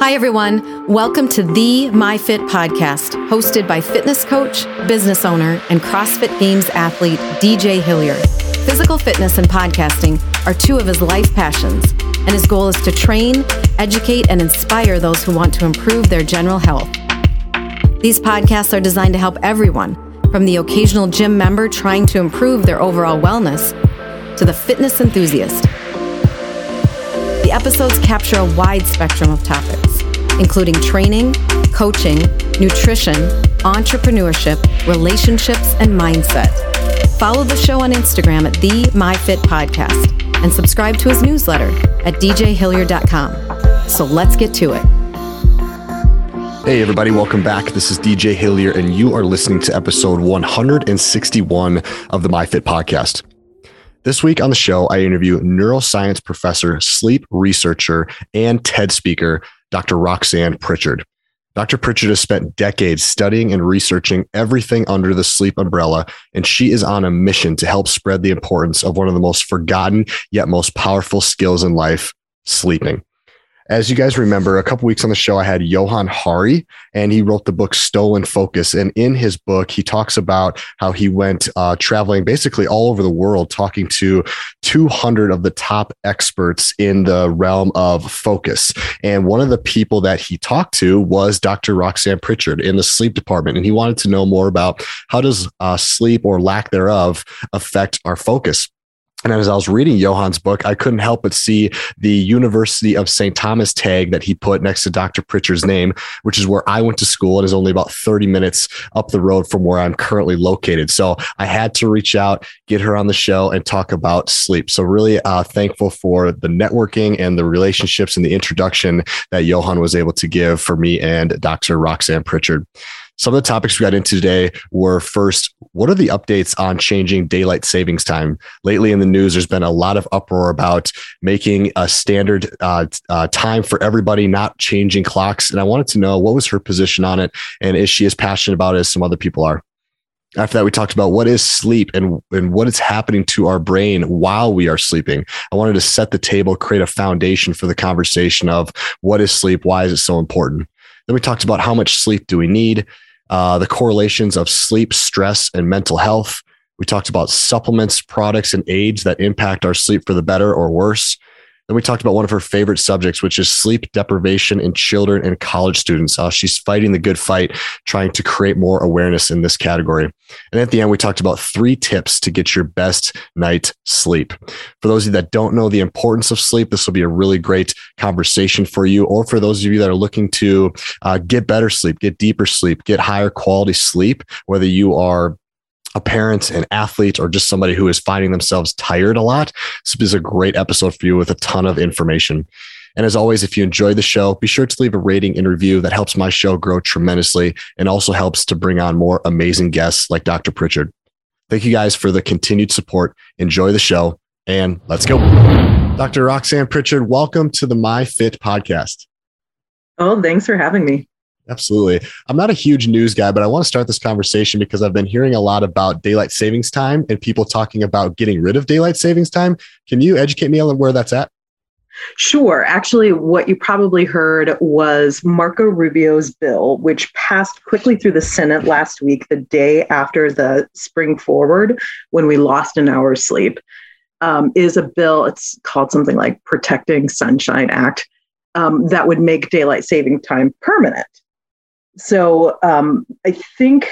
Hi, everyone. Welcome to the MyFit podcast, hosted by fitness coach, business owner, and CrossFit Games athlete DJ Hillier. Physical fitness and podcasting are two of his life passions, and his goal is to train, educate, and inspire those who want to improve their general health. These podcasts are designed to help everyone, from the occasional gym member trying to improve their overall wellness to the fitness enthusiast. The episodes capture a wide spectrum of topics, including training, coaching, nutrition, entrepreneurship, relationships, and mindset. Follow the show on Instagram at the MyFit Podcast and subscribe to his newsletter at djhillier.com. So let's get to it. Hey, everybody, welcome back. This is DJ Hillier, and you are listening to episode 161 of the MyFit Podcast. This week on the show, I interview neuroscience professor, sleep researcher, and TED speaker, Dr. Roxanne Prichard. Dr. Prichard has spent decades studying and researching everything under the sleep umbrella, and she is on a mission to help spread the importance of one of the most forgotten yet most powerful skills in life sleeping. As you guys remember, a couple weeks on the show, I had Johann Hari, and he wrote the book Stolen Focus. And in his book, he talks about how he went uh, traveling basically all over the world, talking to 200 of the top experts in the realm of focus. And one of the people that he talked to was Dr. Roxanne Prichard in the sleep department. And he wanted to know more about how does uh, sleep or lack thereof affect our focus. And as I was reading Johann's book, I couldn't help but see the University of St. Thomas tag that he put next to Dr. Prichard's name, which is where I went to school. It is only about 30 minutes up the road from where I'm currently located. So I had to reach out, get her on the show, and talk about sleep. So, really uh, thankful for the networking and the relationships and the introduction that Johann was able to give for me and Dr. Roxanne Prichard. Some of the topics we got into today were first, what are the updates on changing daylight savings time? Lately in the news, there's been a lot of uproar about making a standard uh, uh, time for everybody, not changing clocks. And I wanted to know what was her position on it, and is she as passionate about it as some other people are? After that, we talked about what is sleep and, and what is happening to our brain while we are sleeping. I wanted to set the table, create a foundation for the conversation of what is sleep? Why is it so important? Then we talked about how much sleep do we need? Uh, the correlations of sleep, stress, and mental health. We talked about supplements, products, and aids that impact our sleep for the better or worse. Then we talked about one of her favorite subjects, which is sleep deprivation in children and college students. Uh, she's fighting the good fight, trying to create more awareness in this category. And at the end, we talked about three tips to get your best night sleep. For those of you that don't know the importance of sleep, this will be a really great conversation for you. Or for those of you that are looking to uh, get better sleep, get deeper sleep, get higher quality sleep, whether you are a parent, an athlete, or just somebody who is finding themselves tired a lot, this is a great episode for you with a ton of information. And as always, if you enjoy the show, be sure to leave a rating and review. That helps my show grow tremendously and also helps to bring on more amazing guests like Dr. Prichard. Thank you guys for the continued support. Enjoy the show and let's go. Dr. Roxanne Prichard, welcome to the My Fit podcast. Oh, thanks for having me. Absolutely. I'm not a huge news guy, but I want to start this conversation because I've been hearing a lot about daylight savings time and people talking about getting rid of daylight savings time. Can you educate me on where that's at? Sure. Actually, what you probably heard was Marco Rubio's bill, which passed quickly through the Senate last week, the day after the spring forward, when we lost an hour's sleep, um, is a bill. It's called something like Protecting Sunshine Act. Um, that would make daylight saving time permanent so um, I think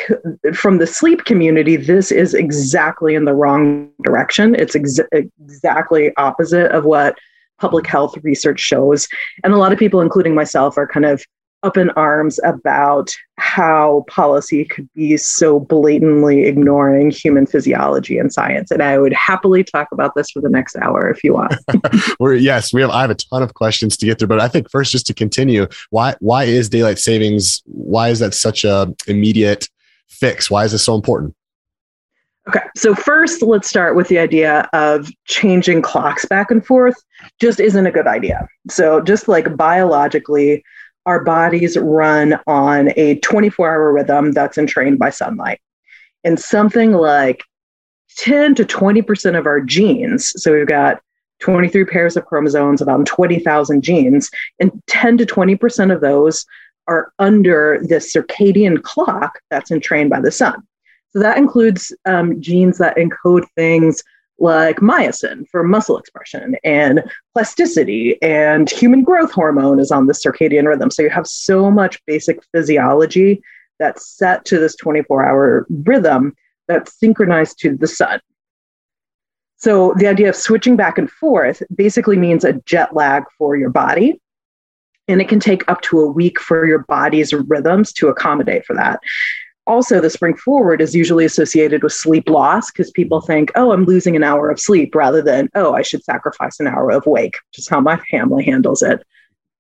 from the sleep community, this is exactly in the wrong direction. It's ex- exactly opposite of what public health research shows. And a lot of people, including myself, are kind of up in arms about how policy could be so blatantly ignoring human physiology and science. And I would happily talk about this for the next hour if you want. We're, yes, we have. I have a ton of questions to get through, but I think first, just to continue, why why is daylight savings? Why is that such a immediate fix? Why is this so important? Okay, so first, let's start with the idea of changing clocks back and forth. Just isn't a good idea. So, just like biologically, our bodies run on a 24 hour rhythm that's entrained by sunlight. And something like 10 to 20% of our genes, so we've got 23 pairs of chromosomes, about 20,000 genes, and 10 to 20% of those are under the circadian clock that's entrained by the sun. So that includes um, genes that encode things like myosin for muscle expression and plasticity and human growth hormone is on the circadian rhythm. So you have so much basic physiology that's set to this 24 hour rhythm that's synchronized to the sun. So the idea of switching back and forth basically means a jet lag for your body. And it can take up to a week for your body's rhythms to accommodate for that also the spring forward is usually associated with sleep loss because people think oh i'm losing an hour of sleep rather than oh i should sacrifice an hour of wake which is how my family handles it.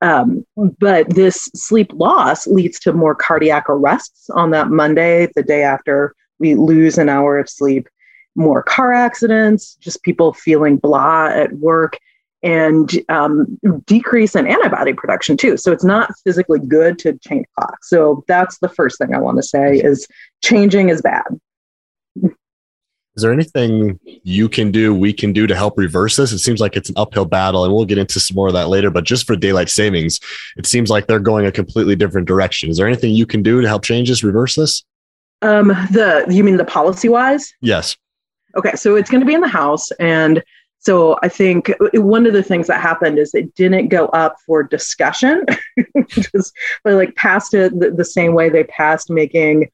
Um, but this sleep loss leads to more cardiac arrests on that monday the day after we lose an hour of sleep more car accidents just people feeling blah at work and um, decrease in antibody production too. So it's not physically good to change clocks. So that's the first thing I want to say is changing is bad. Is there anything you can do, we can do to help reverse this? It seems like it's an uphill battle, and we'll get into some more of that later. But just for daylight savings, it seems like they're going a completely different direction. Is there anything you can do to help change this, reverse this? Um, the you mean the policy wise? Yes. Okay, so it's going to be in the House, and so I think one of the things that happened is it didn't go up for discussion, just like passed it the, the, same way they passed making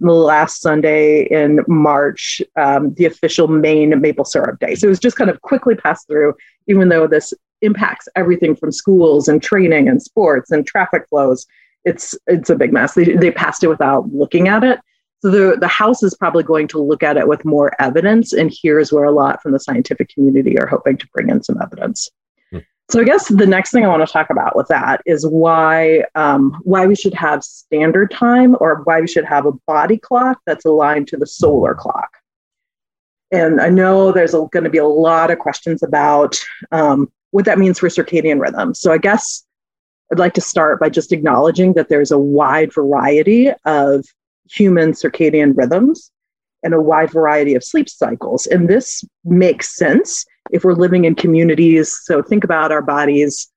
last Sunday in March um, the official Maine maple syrup day. So it was just kind of quickly passed through, even though this impacts everything from schools and training and sports and traffic flows. It's it's a big mess. They, they passed it without looking at it. So the, the House is probably going to look at it with more evidence. And here's where a lot from the scientific community are hoping to bring in some evidence. Hmm. So I guess the next thing I want to talk about with that is why um, why we should have standard time or why we should have a body clock that's aligned to the solar clock. And I know there's going to be a lot of questions about um, what that means for circadian rhythm. So I guess I'd like to start by just acknowledging that there's a wide variety of human circadian rhythms and a wide variety of sleep cycles. And this makes sense if we're living in communities. So think about our bodies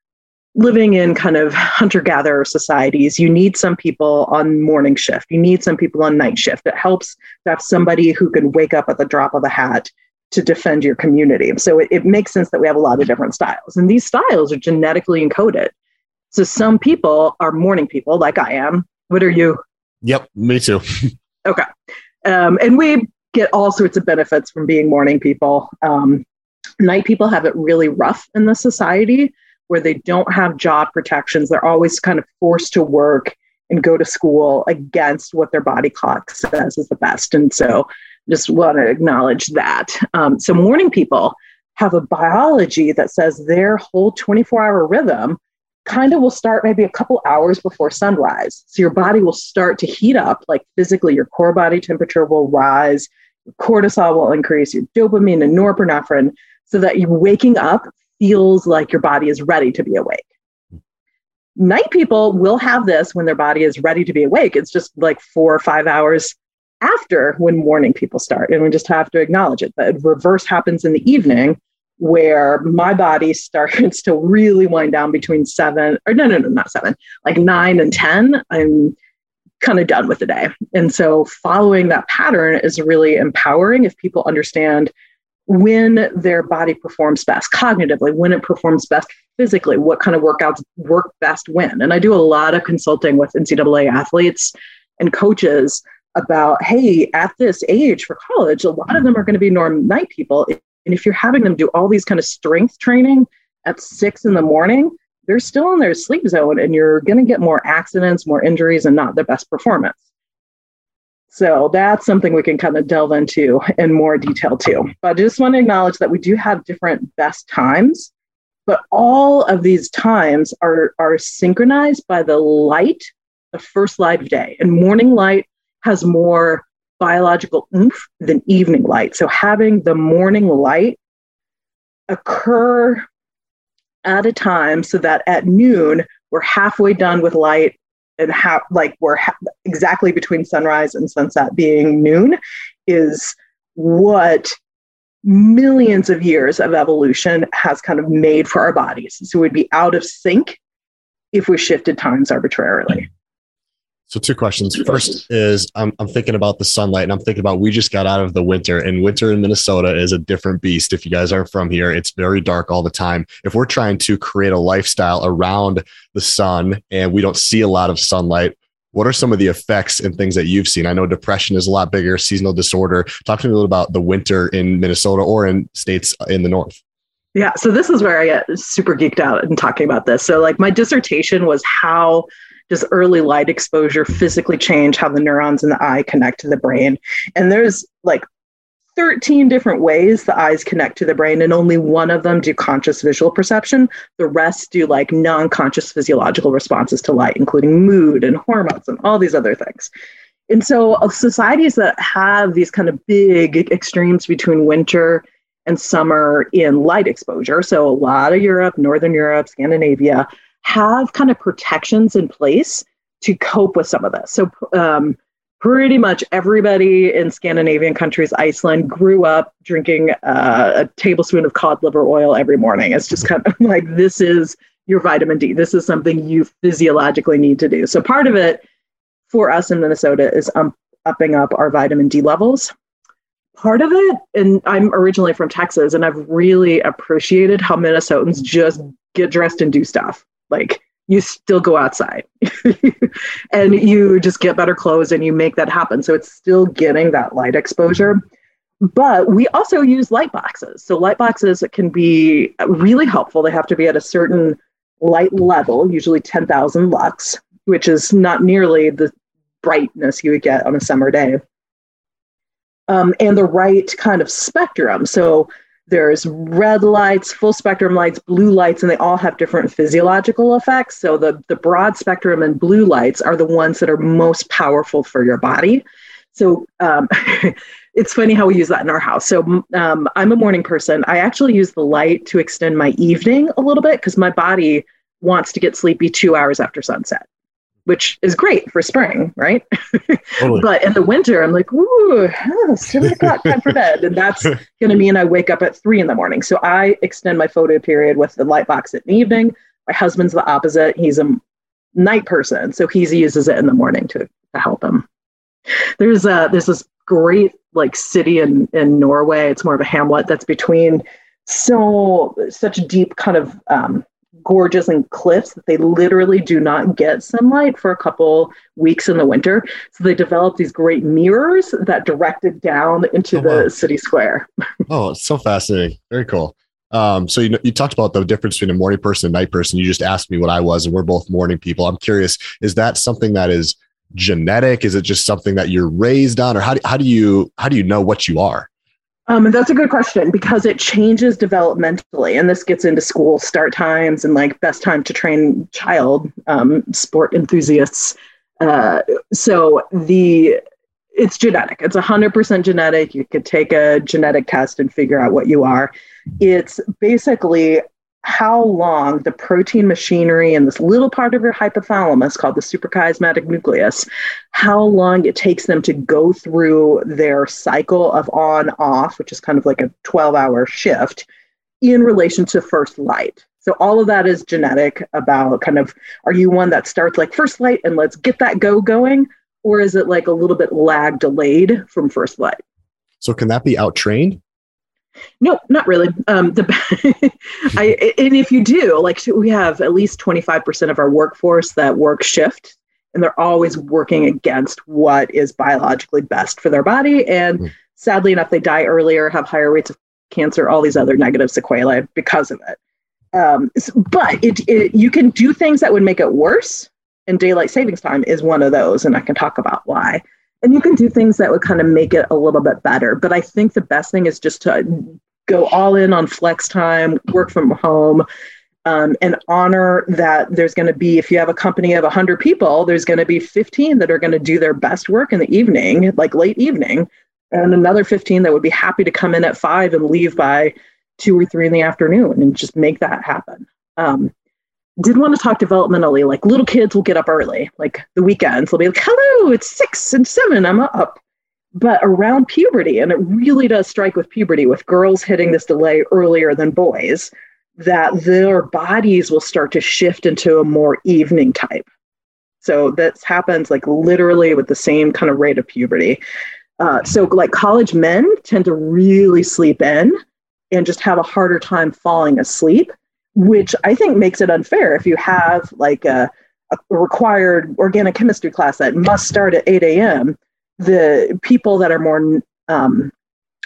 living in kind of hunter gatherer societies. You need some people on morning shift, you need some people on night shift. It helps to have somebody who can wake up at the drop of a hat to defend your community. So it, it makes sense that we have a lot of different styles. And these styles are genetically encoded. So some people are morning people, like I am. What are you? Yep, me too. okay. Um, and we get all sorts of benefits from being morning people. Um, night people have it really rough in the society where they don't have job protections. They're always kind of forced to work and go to school against what their body clock says is the best. And so just want to acknowledge that. Um, so morning people have a biology that says their whole 24 hour rhythm kind of will start maybe a couple hours before sunrise. So your body will start to heat up, like physically, your core body temperature will rise, your cortisol will increase, your dopamine and norepinephrine, so that you waking up feels like your body is ready to be awake. Night people will have this when their body is ready to be awake. It's just like four or five hours after when morning people start. And we just have to acknowledge it. The reverse happens in the evening where my body starts to really wind down between seven or no, no, no, not seven, like nine and 10. I'm kind of done with the day. And so following that pattern is really empowering if people understand when their body performs best cognitively, when it performs best physically, what kind of workouts work best when. And I do a lot of consulting with NCAA athletes and coaches about hey, at this age for college, a lot of them are going to be norm night people and if you're having them do all these kind of strength training at six in the morning, they're still in their sleep zone and you're going to get more accidents, more injuries, and not the best performance. So that's something we can kind of delve into in more detail too. But I just want to acknowledge that we do have different best times, but all of these times are, are synchronized by the light, the first light of day. And morning light has more biological oomph than evening light. So having the morning light occur at a time so that at noon we're halfway done with light and half like we're ha- exactly between sunrise and sunset being noon is what millions of years of evolution has kind of made for our bodies. So we'd be out of sync if we shifted times arbitrarily. So two questions. First is I'm, I'm thinking about the sunlight and I'm thinking about we just got out of the winter and winter in Minnesota is a different beast. If you guys aren't from here, it's very dark all the time. If we're trying to create a lifestyle around the sun and we don't see a lot of sunlight, what are some of the effects and things that you've seen? I know depression is a lot bigger, seasonal disorder. Talk to me a little about the winter in Minnesota or in states in the north. Yeah, so this is where I get super geeked out in talking about this. So, like, my dissertation was how does early light exposure physically change how the neurons in the eye connect to the brain? And there's like 13 different ways the eyes connect to the brain, and only one of them do conscious visual perception. The rest do like non conscious physiological responses to light, including mood and hormones and all these other things. And so, uh, societies that have these kind of big extremes between winter and summer in light exposure, so a lot of Europe, Northern Europe, Scandinavia, have kind of protections in place to cope with some of this. So, um, pretty much everybody in Scandinavian countries, Iceland, grew up drinking uh, a tablespoon of cod liver oil every morning. It's just kind of like this is your vitamin D. This is something you physiologically need to do. So, part of it for us in Minnesota is um, upping up our vitamin D levels. Part of it, and I'm originally from Texas, and I've really appreciated how Minnesotans just get dressed and do stuff. Like you still go outside and you just get better clothes and you make that happen. So it's still getting that light exposure. But we also use light boxes. So light boxes can be really helpful. They have to be at a certain light level, usually 10,000 lux, which is not nearly the brightness you would get on a summer day. Um, and the right kind of spectrum. So there's red lights, full spectrum lights, blue lights, and they all have different physiological effects. So the, the broad spectrum and blue lights are the ones that are most powerful for your body. So um, it's funny how we use that in our house. So um, I'm a morning person. I actually use the light to extend my evening a little bit because my body wants to get sleepy two hours after sunset which is great for spring, right? Totally. but in the winter, I'm like, ooh, oh, seven o'clock time for bed. And that's going to mean I wake up at three in the morning. So I extend my photo period with the light box in the evening. My husband's the opposite. He's a night person. So he uses it in the morning to, to help him. There's uh there's this great like city in, in Norway. It's more of a hamlet that's between so such deep kind of um, gorges and cliffs that they literally do not get sunlight for a couple weeks in the winter. So they develop these great mirrors that directed down into oh, the wow. city square. oh, it's so fascinating. Very cool. Um, so you know, you talked about the difference between a morning person and night person. You just asked me what I was, and we're both morning people. I'm curious, is that something that is genetic? Is it just something that you're raised on, or how do, how do you how do you know what you are? Um, and that's a good question because it changes developmentally, and this gets into school start times and like best time to train child um, sport enthusiasts. Uh, so the it's genetic. It's hundred percent genetic. You could take a genetic test and figure out what you are. It's basically how long the protein machinery in this little part of your hypothalamus called the suprachiasmatic nucleus, how long it takes them to go through their cycle of on off, which is kind of like a 12 hour shift in relation to first light. So all of that is genetic about kind of are you one that starts like first light and let's get that go going or is it like a little bit lag delayed from first light? So can that be outtrained? No, not really. Um, the I, and if you do, like we have at least 25% of our workforce that work shift and they're always working against what is biologically best for their body. And mm. sadly enough, they die earlier, have higher rates of cancer, all these other negative sequelae because of it. Um, but it, it, you can do things that would make it worse, and daylight savings time is one of those, and I can talk about why and you can do things that would kind of make it a little bit better. But I think the best thing is just to go all in on flex time, work from home, um, and honor that there's going to be, if you have a company of 100 people, there's going to be 15 that are going to do their best work in the evening, like late evening, and another 15 that would be happy to come in at five and leave by two or three in the afternoon and just make that happen. Um, did want to talk developmentally. Like little kids will get up early, like the weekends. They'll be like, hello, it's six and seven, I'm up. but around puberty, and it really does strike with puberty, with girls hitting this delay earlier than boys, that their bodies will start to shift into a more evening type. So that happens like literally with the same kind of rate of puberty. Uh, so, like college men tend to really sleep in and just have a harder time falling asleep, which I think makes it unfair if you have like a, a required organic chemistry class that must start at 8 a.m. The people that are more um,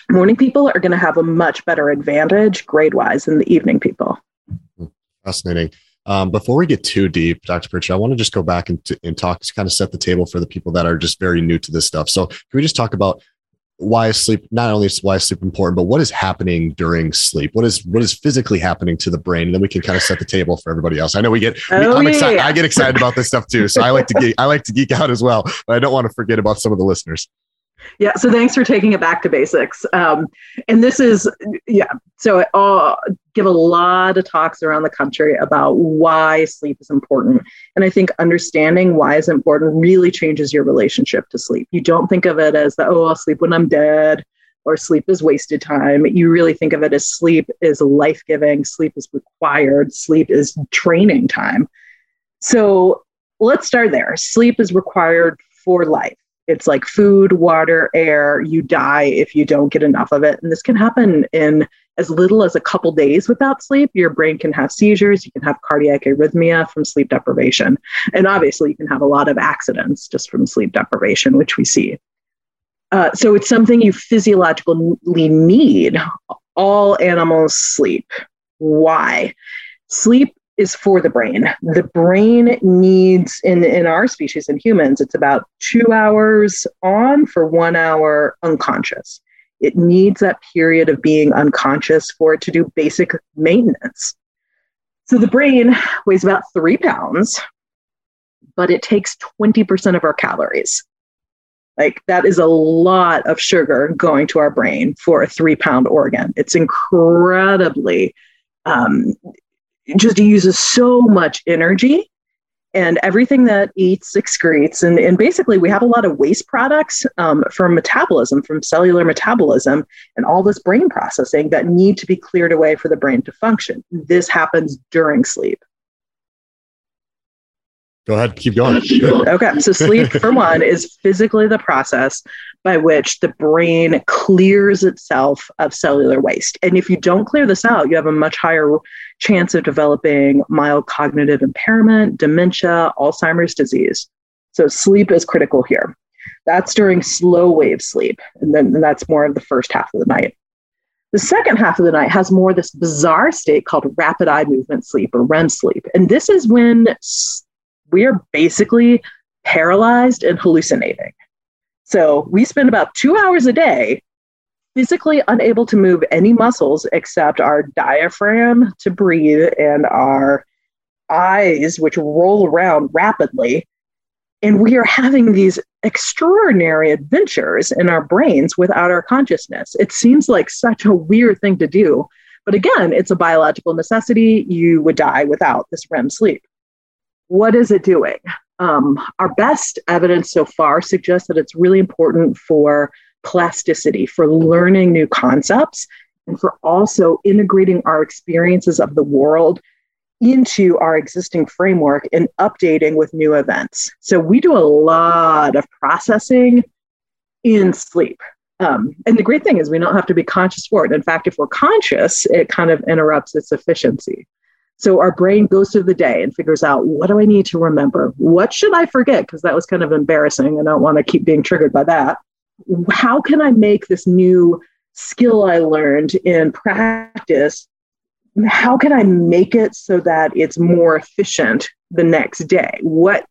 morning people are going to have a much better advantage grade wise than the evening people. Fascinating. Um, before we get too deep, Dr. Prichard, I want to just go back and, and talk to kind of set the table for the people that are just very new to this stuff. So, can we just talk about why is sleep not only is why is sleep important, but what is happening during sleep? What is what is physically happening to the brain? And then we can kind of set the table for everybody else. I know we get oh, I'm yeah, excited. Yeah. I get excited about this stuff too. So I like to geek, I like to geek out as well, but I don't want to forget about some of the listeners. Yeah, so thanks for taking it back to basics. Um, and this is, yeah, so I give a lot of talks around the country about why sleep is important. And I think understanding why is important really changes your relationship to sleep. You don't think of it as the, oh, I'll sleep when I'm dead or sleep is wasted time. You really think of it as sleep is life giving, sleep is required, sleep is training time. So let's start there. Sleep is required for life it's like food, water, air. You die if you don't get enough of it. And this can happen in as little as a couple days without sleep. Your brain can have seizures, you can have cardiac arrhythmia from sleep deprivation. And obviously, you can have a lot of accidents just from sleep deprivation, which we see. Uh, so it's something you physiologically need. All animals sleep. Why? Sleep is for the brain. The brain needs, in, in our species, in humans, it's about two hours on for one hour unconscious. It needs that period of being unconscious for it to do basic maintenance. So the brain weighs about three pounds, but it takes 20% of our calories. Like that is a lot of sugar going to our brain for a three pound organ. It's incredibly um, just uses so much energy and everything that eats excretes. And, and basically we have a lot of waste products um, from metabolism from cellular metabolism and all this brain processing that need to be cleared away for the brain to function. This happens during sleep Go ahead, keep going. okay, so sleep, for one, is physically the process by which the brain clears itself of cellular waste. And if you don't clear this out, you have a much higher chance of developing mild cognitive impairment, dementia, Alzheimer's disease. So sleep is critical here. That's during slow wave sleep, and then and that's more of the first half of the night. The second half of the night has more this bizarre state called rapid eye movement sleep or REM sleep. And this is when we are basically paralyzed and hallucinating. So we spend about two hours a day physically unable to move any muscles except our diaphragm to breathe and our eyes, which roll around rapidly. And we are having these extraordinary adventures in our brains without our consciousness. It seems like such a weird thing to do. But again, it's a biological necessity. You would die without this REM sleep what is it doing? Um, our best evidence so far suggests that it's really important for plasticity, for learning new concepts, and for also integrating our experiences of the world into our existing framework and updating with new events. So we do a lot of processing in sleep. Um, and the great thing is we don't have to be conscious for it. In fact, if we're conscious, it kind of interrupts its efficiency. So our brain goes through the day and figures out what do I need to remember? What should I forget? Because that was kind of embarrassing. and I don't want to keep being triggered by that. How can I make this new skill I learned in practice? How can I make it so that it's more efficient the next day? What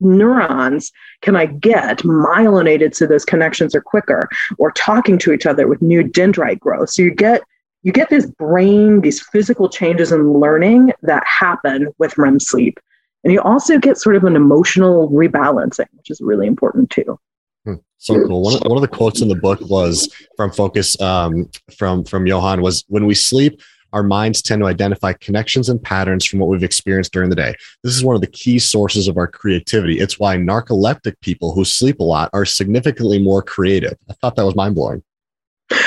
neurons can I get myelinated so those connections are quicker or talking to each other with new dendrite growth? So you get you get this brain, these physical changes in learning that happen with REM sleep. And you also get sort of an emotional rebalancing, which is really important too. Hmm, so cool. One of, one of the quotes in the book was from Focus um, from from Johann was when we sleep, our minds tend to identify connections and patterns from what we've experienced during the day. This is one of the key sources of our creativity. It's why narcoleptic people who sleep a lot are significantly more creative. I thought that was mind blowing.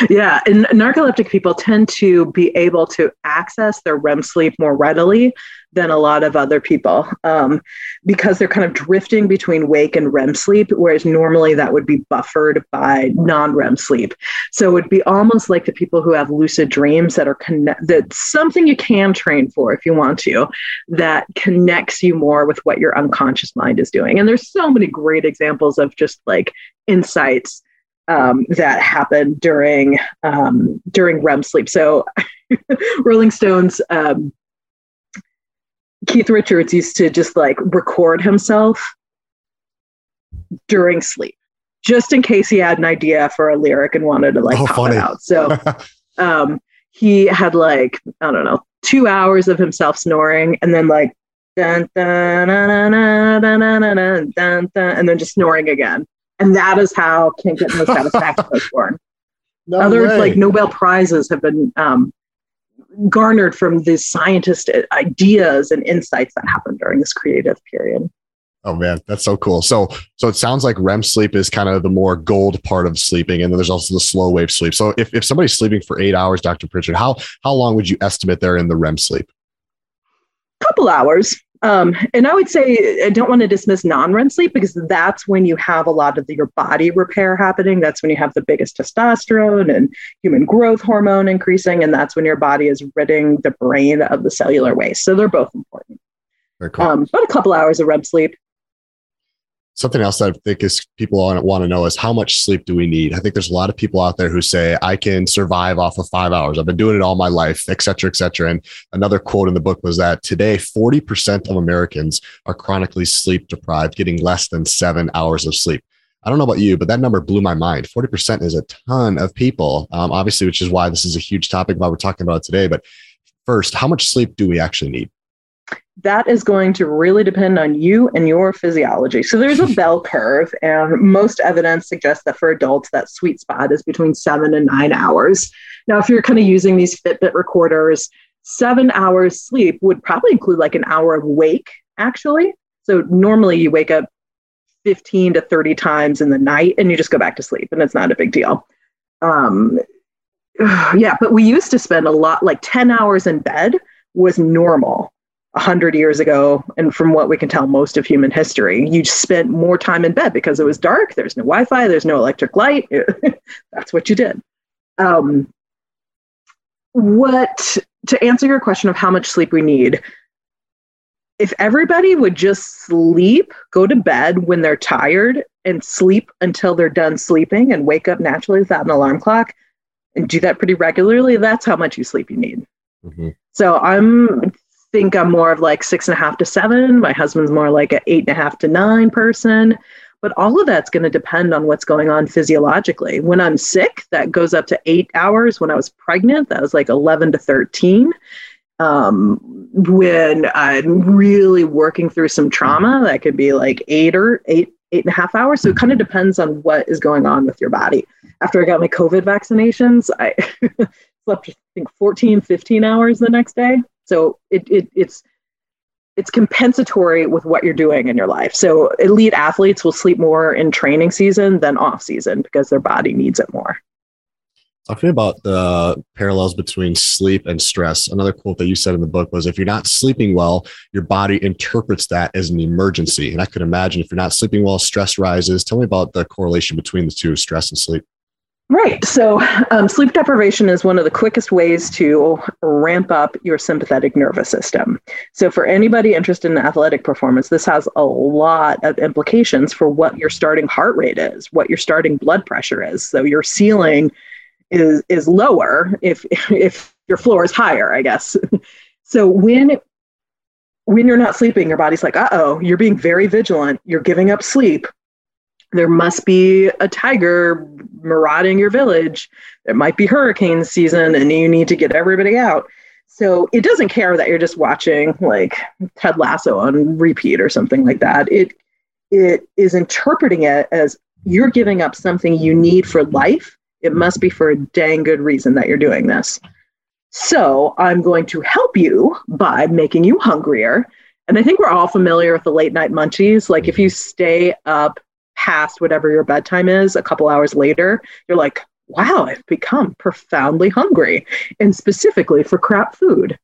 Yeah, and narcoleptic people tend to be able to access their REM sleep more readily than a lot of other people um, because they're kind of drifting between wake and REM sleep, whereas normally that would be buffered by non REM sleep. So it would be almost like the people who have lucid dreams that are connect that something you can train for if you want to, that connects you more with what your unconscious mind is doing. And there's so many great examples of just like insights um, that happened during um, during REM sleep. So Rolling Stones um, Keith Richards used to just like record himself during sleep, just in case he had an idea for a lyric and wanted to like oh, pop funny. it out. So um, he had like, I don't know, two hours of himself snoring and then like dun, dun, dun, dun, dun, dun, dun, dun, dun, and then just snoring again. And that is how Can't Get No Satisfaction was born. No Other way. like Nobel prizes have been um, garnered from these scientist ideas and insights that happen during this creative period. Oh man, that's so cool. So so it sounds like REM sleep is kind of the more gold part of sleeping, and then there's also the slow wave sleep. So if, if somebody's sleeping for eight hours, Dr. Prichard, how how long would you estimate they're in the REM sleep? A couple hours. Um, and I would say I don't want to dismiss non-REM sleep because that's when you have a lot of the, your body repair happening. That's when you have the biggest testosterone and human growth hormone increasing, and that's when your body is ridding the brain of the cellular waste. So they're both important. Very cool. Um, but a couple hours of REM sleep something else that I think is people want to know is how much sleep do we need? I think there's a lot of people out there who say I can survive off of five hours. I've been doing it all my life, et cetera, et cetera. And another quote in the book was that today 40% of Americans are chronically sleep deprived, getting less than seven hours of sleep. I don't know about you, but that number blew my mind. 40% is a ton of people, um, obviously, which is why this is a huge topic why we're talking about today. But first, how much sleep do we actually need? That is going to really depend on you and your physiology. So there's a bell curve, and most evidence suggests that for adults, that sweet spot is between seven and nine hours. Now, if you're kind of using these Fitbit recorders, seven hours sleep would probably include like an hour of wake, actually. So normally you wake up 15 to 30 times in the night and you just go back to sleep, and it's not a big deal. Um, yeah, but we used to spend a lot, like 10 hours in bed was normal 100 years ago and from what we can tell most of human history you spent more time in bed because it was dark there's no wi-fi there's no electric light. That's what you did. Um, what to answer your question of how much sleep we need if everybody would just sleep go to bed when they're tired and sleep until they're done sleeping and wake up naturally without an alarm clock and do that pretty regularly that's how much you sleep you need. Mm-hmm. so i'm think I'm more of like six and a half to seven. My husband's more like an eight and a half to nine person. But all of that's going to depend on what's going on physiologically. When I'm sick, that goes up to eight hours. When I was pregnant, that was like 11 to 13. Um, when I'm really working through some trauma, that could be like eight or eight, eight and a half hours. So it kind of depends on what is going on with your body. After I got my COVID vaccinations, I slept, I think, 14, 15 hours the next day. So it, it it's it's compensatory with what you're doing in your life. So elite athletes will sleep more in training season than off season because their body needs it more. Talking about the parallels between sleep and stress, another quote that you said in the book was if you're not sleeping well, your body interprets that as an emergency. And I could imagine if you're not sleeping well, stress rises. Tell me about the correlation between the two, stress and sleep. Right. So, um, sleep deprivation is one of the quickest ways to ramp up your sympathetic nervous system. So, for anybody interested in athletic performance, this has a lot of implications for what your starting heart rate is, what your starting blood pressure is. So, your ceiling is is lower if if your floor is higher, I guess. so, when when you're not sleeping, your body's like, "Uh oh, you're being very vigilant. You're giving up sleep there must be a tiger marauding your village. It might be hurricane season and you need to get everybody out. So it doesn't care that you're just watching like Ted Lasso on repeat or something like that. It it is interpreting it as you're giving up something you need for life. It must be for a dang good reason that you're doing this. So I'm going to help you by making you hungrier. And I think we're all familiar with the late night munchies. Like if you stay up past whatever your bedtime is a couple hours later, you're like, wow, I've become profoundly hungry, and specifically for crap food.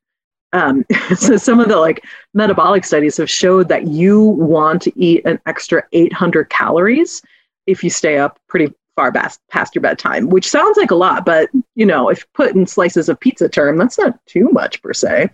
Um, so some of the like metabolic studies have showed that you want to eat an extra 800 calories if you stay up pretty far past, past your bedtime, which sounds like a lot, but you know, if put in slices of pizza term, that's not too much per se.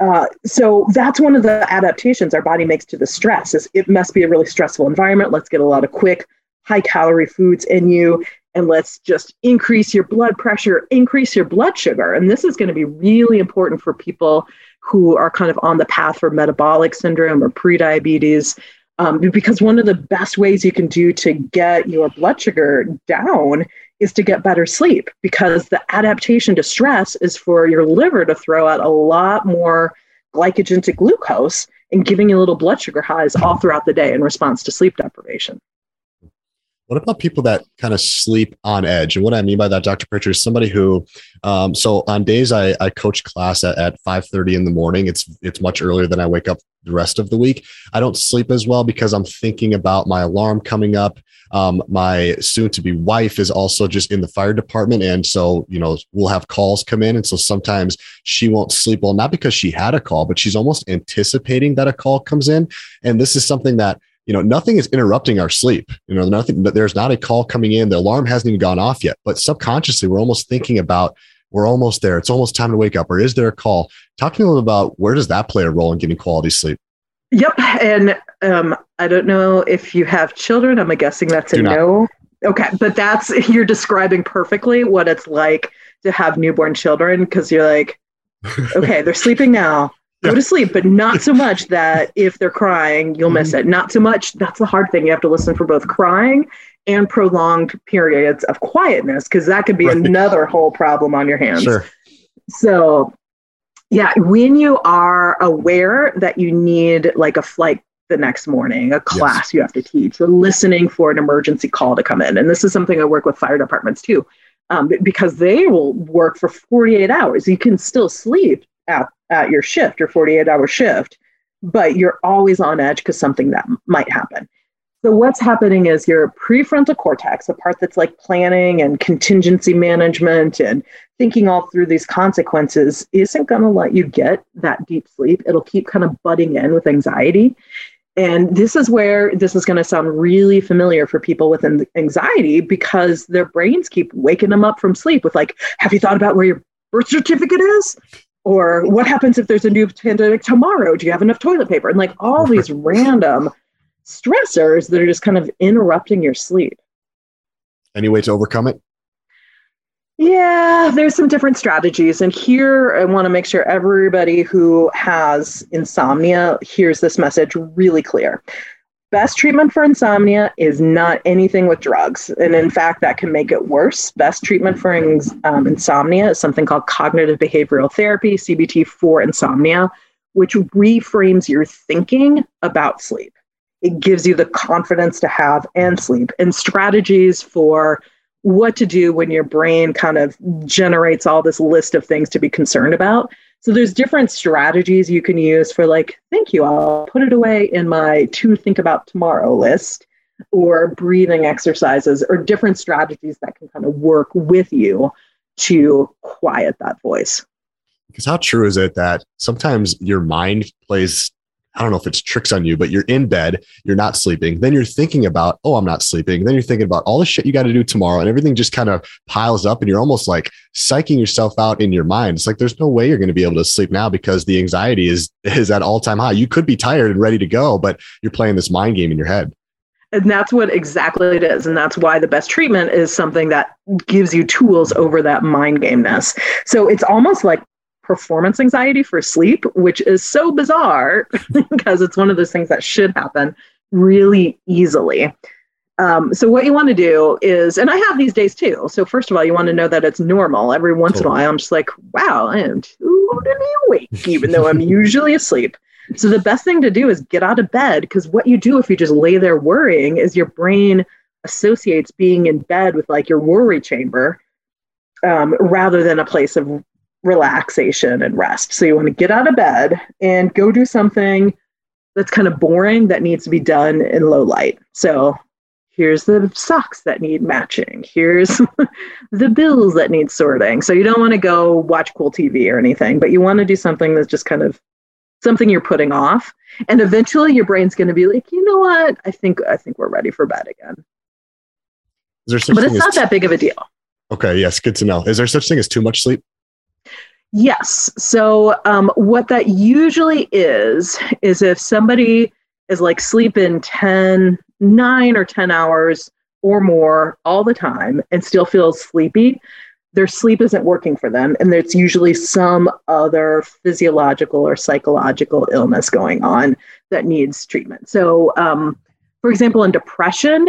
Uh, so that's one of the adaptations our body makes to the stress is it must be a really stressful environment. Let's get a lot of quick high calorie foods in you and let's just increase your blood pressure increase your blood sugar. And this is going to be really important for people who are kind of on the path for metabolic syndrome or prediabetes um, because one of the best ways you can do to get your blood sugar down is to get better sleep because the adaptation to stress is for your liver to throw out a lot more glycogen to glucose and giving you little blood sugar highs all throughout the day in response to sleep deprivation. What about people that kind of sleep on edge? And what I mean by that, Dr. Prichard, is somebody who, um, so on days I, I coach class at, at 5.30 in the morning, it's, it's much earlier than I wake up the rest of the week. I don't sleep as well because I'm thinking about my alarm coming up. Um, my soon to be wife is also just in the fire department. And so, you know, we'll have calls come in. And so sometimes she won't sleep well, not because she had a call, but she's almost anticipating that a call comes in. And this is something that you know, nothing is interrupting our sleep. You know, nothing, there's not a call coming in. The alarm hasn't even gone off yet, but subconsciously we're almost thinking about, we're almost there. It's almost time to wake up. Or is there a call? Talk to me a little about where does that play a role in getting quality sleep? Yep. And um, I don't know if you have children. I'm guessing that's a no. Okay. But that's, you're describing perfectly what it's like to have newborn children because you're like, okay, they're sleeping now go to sleep, but not so much that if they're crying, you'll miss mm-hmm. it. Not so much. That's the hard thing. You have to listen for both crying and prolonged periods of quietness because that could be right. another whole problem on your hands. Sure. So, yeah, when you are aware that you need like a flight the next morning, a class yes. you have to teach, or listening for an emergency call to come in. And this is something I work with fire departments too, um, because they will work for 48 hours. You can still sleep at, at your shift, your 48 hour shift, but you're always on edge because something that might happen. So, what's happening is your prefrontal cortex, the part that's like planning and contingency management and thinking all through these consequences, isn't going to let you get that deep sleep. It'll keep kind of butting in with anxiety. And this is where this is going to sound really familiar for people with anxiety because their brains keep waking them up from sleep with, like, have you thought about where your birth certificate is? Or what happens if there's a new pandemic tomorrow? Do you have enough toilet paper? And like all these random stressors that are just kind of interrupting your sleep. Any way to overcome it? Yeah there's some different strategies. And here i want to make sure everybody who has insomnia hears this message really clear best treatment for insomnia is not anything with drugs. And in fact, that can make it worse. Best treatment for um, insomnia is something called cognitive behavioral therapy, CBT for insomnia, which reframes your thinking about sleep. It gives you the confidence to have and sleep and strategies for what to do when your brain kind of generates all this list of things to be concerned about so there's different strategies you can use for like, thank you, I'll put it away in my to think about tomorrow list or breathing exercises or different strategies that can kind of work with you to quiet that voice. Because how true is it that sometimes your mind plays I don't know if it's tricks on you, but you're in bed, you're not sleeping. Then you're thinking about, oh, I'm not sleeping. Then you're thinking about all the shit you got to do tomorrow, and everything just kind of piles up, and you're almost like psyching yourself out in your mind. It's like there's no way you're going to be able to sleep now because the anxiety is is at all time high. You could be tired and ready to go, but you're playing this mind game in your head. And that's what exactly it is. And that's why the best treatment is something that gives you tools over that mind gameness. So it's almost like performance anxiety for sleep, which is so bizarre because it's one of those things that should happen really easily. Um, so what you want to do is, and I have these days too. So first of all, you want to know that it's normal. Every once totally. in a while, I'm just like, wow, I am totally awake, even though I'm usually asleep. So the best thing to do is get out of bed because what you do if you just lay there worrying is your brain associates being in bed with like your worry chamber um, rather than a place of relaxation and rest. So you want to get out of bed and go do something that's kind of boring that needs to be done in low light. So here's the socks that need matching. Here's the bills that need sorting. So you don't want to go watch cool TV or anything, but you want to do something that's just kind of something you're putting off. And eventually your brain's going to be like, you know what? I think I think we're ready for bed again. Is there but it's not that big of a deal. Okay, yes, good to know. Is there such thing as too much sleep? Yes. So, um, what that usually is, is if somebody is like sleeping 10, nine or 10 hours or more all the time and still feels sleepy, their sleep isn't working for them. And there's usually some other physiological or psychological illness going on that needs treatment. So, um, for example, in depression,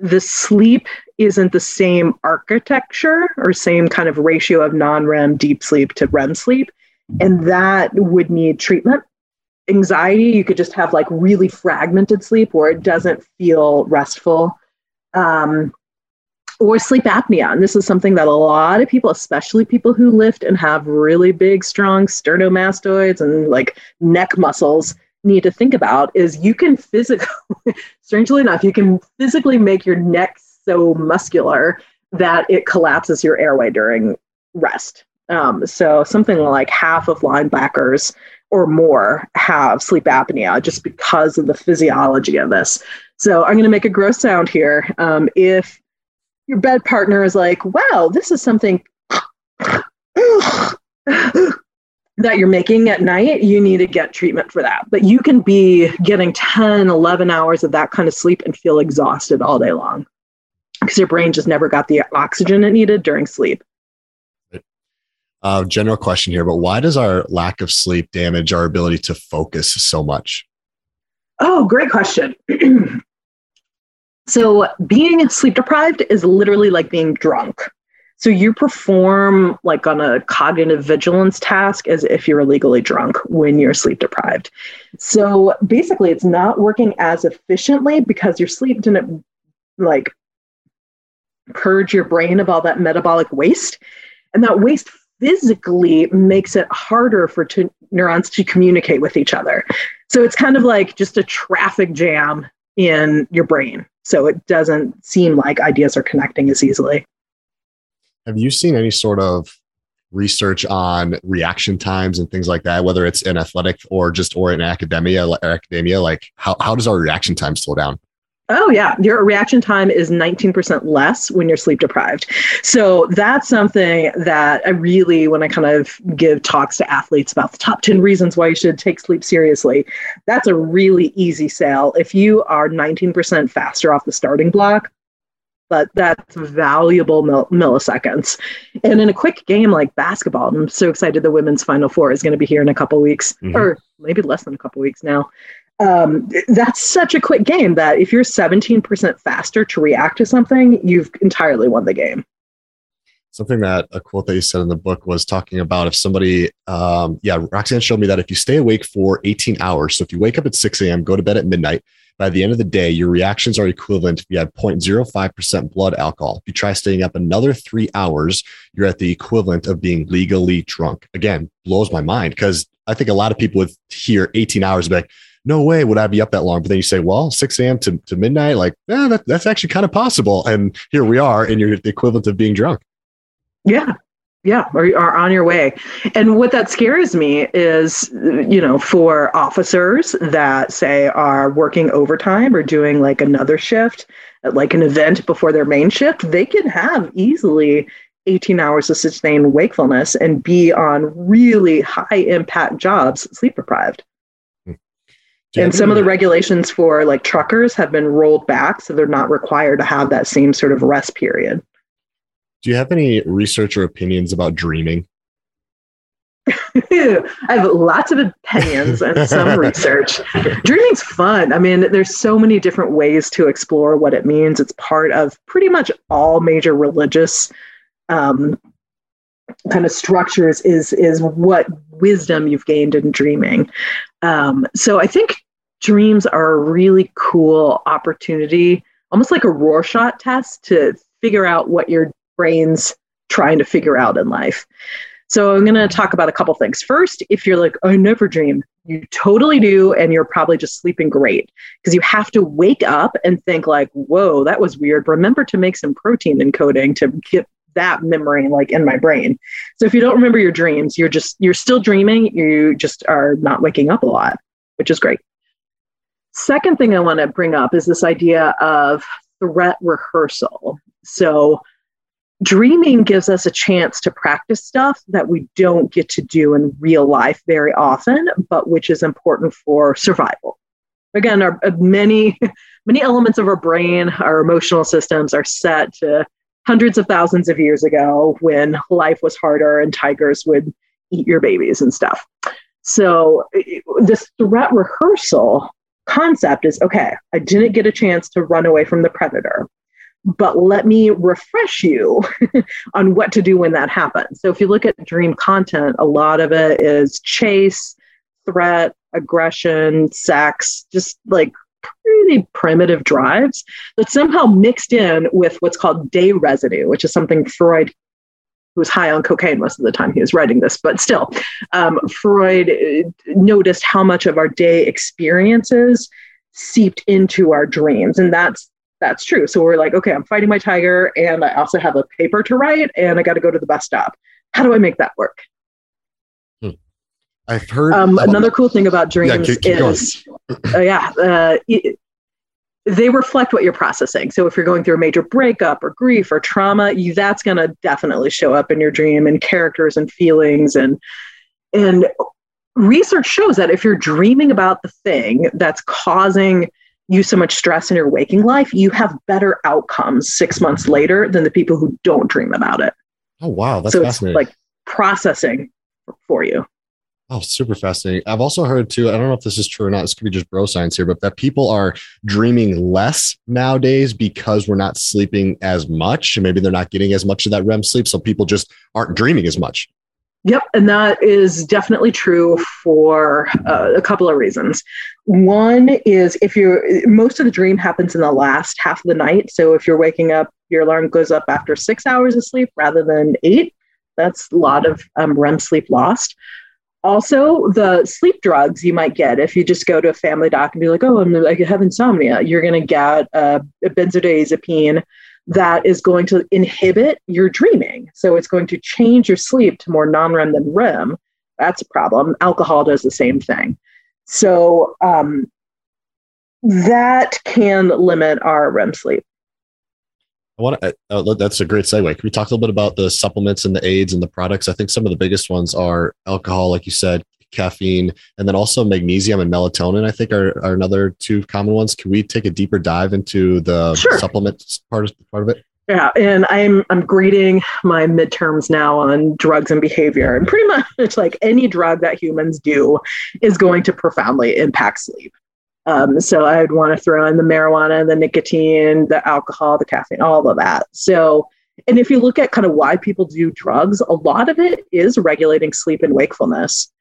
the sleep isn't the same architecture or same kind of ratio of non REM deep sleep to REM sleep. And that would need treatment. Anxiety, you could just have like really fragmented sleep where it doesn't feel restful. Um, or sleep apnea. And this is something that a lot of people, especially people who lift and have really big, strong sternomastoids and like neck muscles, need to think about is you can physically, strangely enough, you can physically make your neck so muscular that it collapses your airway during rest. Um, so something like half of linebackers or more have sleep apnea just because of the physiology of this. So I'm going to make a gross sound here. Um, if your bed partner is like, wow, this is something that you're making at night, you need to get treatment for that. But you can be getting 10, 11 hours of that kind of sleep and feel exhausted all day long because your brain just never got the oxygen it needed during sleep. Uh, general question here, but why does our lack of sleep damage our ability to focus so much? Oh, great question. so, being sleep deprived is literally like being drunk. So you perform like on a cognitive vigilance task as if you're illegally drunk when you're sleep deprived. So basically, it's not working as efficiently because your sleep didn't like purge your brain of all that metabolic waste. And that waste physically makes it harder for t- neurons to communicate with each other. So it's kind of like just a traffic jam in your brain. So it doesn't seem like ideas are connecting as easily. Have you seen any sort of research on reaction times and things like that, whether it's in athletic or just or in academia, or academia, like how, how does our reaction time slow down? Oh yeah, your reaction time is 19% less when you're sleep deprived. So that's something that I really when I kind of give talks to athletes about the top 10 reasons why you should take sleep seriously. That's a really easy sell. If you are 19% faster off the starting block, but that's valuable mil- milliseconds. And in a quick game like basketball, I'm so excited the women's Final Four is going to be here in a couple weeks, mm-hmm. or maybe less than a couple weeks now. Um, that's such a quick game that if you're 17% faster to react to something, you've entirely won the game. Something that a quote that you said in the book was talking about if somebody, um, yeah, Roxanne showed me that if you stay awake for 18 hours, so if you wake up at 6 a.m., go to bed at midnight, by the end of the day, your reactions are equivalent if you had 0.05% blood alcohol. If you try staying up another three hours, you're at the equivalent of being legally drunk. Again, blows my mind because I think a lot of people would hear 18 hours and be like, no way would I be up that long. But then you say, well, 6 a.m. to, to midnight, like, yeah, that, that's actually kind of possible. And here we are, and you're the equivalent of being drunk. Yeah, yeah or are on your way. And what that scares me is you know for officers that say are working overtime or doing like another shift at like an event before their main shift they can have easily 18 hours of sustained wakefulness and be on really high impact jobs sleep deprived. Hmm. And some of the regulations for like truckers have been rolled back so they're not required to have that same sort of rest period do you have any research or opinions about dreaming? I have lots of opinions and some research. Dreaming's fun. I mean, there's so many different ways to explore what it means. It's part of pretty much all major religious um, kind of structures. Is is what wisdom you've gained in dreaming. Um, so I think dreams are a really cool opportunity, almost like a Rorschach test to figure out what you're brains trying to figure out in life. So I'm going to talk about a couple things. First, if you're like, I never dream, you totally do, and you're probably just sleeping great because you have to wake up and think like, whoa, that was weird. Remember to make some protein encoding to get that memory like in my brain. So if you don't remember your dreams, you're just you're still dreaming. You just are not waking up a lot, which is great. Second thing I want to bring up is this idea of threat rehearsal. So dreaming gives us a chance to practice stuff that we don't get to do in real life very often, but which is important for survival. Again, our uh, many many elements of our brain, our emotional systems are set to hundreds of thousands of years ago when life was harder and tigers would eat your babies and stuff. So this threat rehearsal concept is okay, I didn't get a chance to run away from the predator but let me refresh you on what to do when that happens. So if you look at dream content, a lot of it is chase, threat, aggression, sex, just like pretty primitive drives that somehow mixed in with what's called day residue, which is something Freud who was high on cocaine most of the time he was writing this, but still, um, Freud uh, noticed how much of our day experiences seeped into our dreams. And that's that's true. So we're like, okay, I'm fighting my tiger and I also have a paper to write and I got to go to the bus stop. How do I make that work? Hmm. I've heard um, another cool thing about dreams yeah, keep, keep is, uh, yeah, uh, it, they reflect what you're processing. So if you're going through a major breakup or grief or trauma, you, that's going to definitely show up in your dream and characters and feelings and and research shows that if you're dreaming about the thing that's causing you so much stress in your waking life, you have better outcomes six months later than the people who don't dream about it. Oh wow, that's so fascinating. It's like processing for you. Oh, super fascinating. I've also heard too, I don't know if this is true or not, this could be just bro science here, but that people are dreaming less nowadays because we're not sleeping as much. And maybe they're not getting as much of that REM sleep. So people just aren't dreaming as much. Yep, and that is definitely true for uh, a couple of reasons. One is if you're most of the dream happens in the last half of the night. So if you're waking up, your alarm goes up after six hours of sleep rather than eight. That's a lot of um, REM sleep lost. Also, the sleep drugs you might get if you just go to a family doc and be like, "Oh, I'm like I have insomnia," you're going to get a benzodiazepine that is going to inhibit your dreaming. So it's going to change your sleep to more non REM than REM. That's a problem. Alcohol does the same thing. So um, that can limit our REM sleep. I want to, uh, uh, that's a great segue. Can we talk a little bit about the supplements and the aids and the products? I think some of the biggest ones are alcohol, like you said, caffeine, and then also magnesium and melatonin, I think are, are another two common ones. Can we take a deeper dive into the sure. supplement part of, part of it? Yeah, and I'm I'm grading my midterms now on drugs and behavior, and pretty much like any drug that humans do is going to profoundly impact sleep. Um, so I'd want to throw in the marijuana, the nicotine, the alcohol, the caffeine, all of that. So, and if you look at kind of why people do drugs, a lot of it is regulating sleep and wakefulness.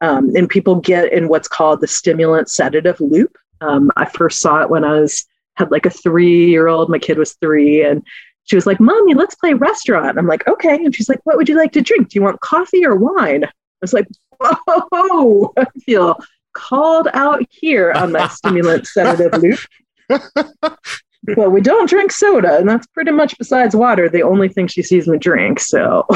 Um, and people get in what's called the stimulant sedative loop. Um, I first saw it when I was had like a three year old. My kid was three, and she was like, "Mommy, let's play restaurant." I'm like, "Okay." And she's like, "What would you like to drink? Do you want coffee or wine?" I was like, "Whoa!" I feel called out here on my stimulant sedative loop. but we don't drink soda, and that's pretty much besides water the only thing she sees me drink. So,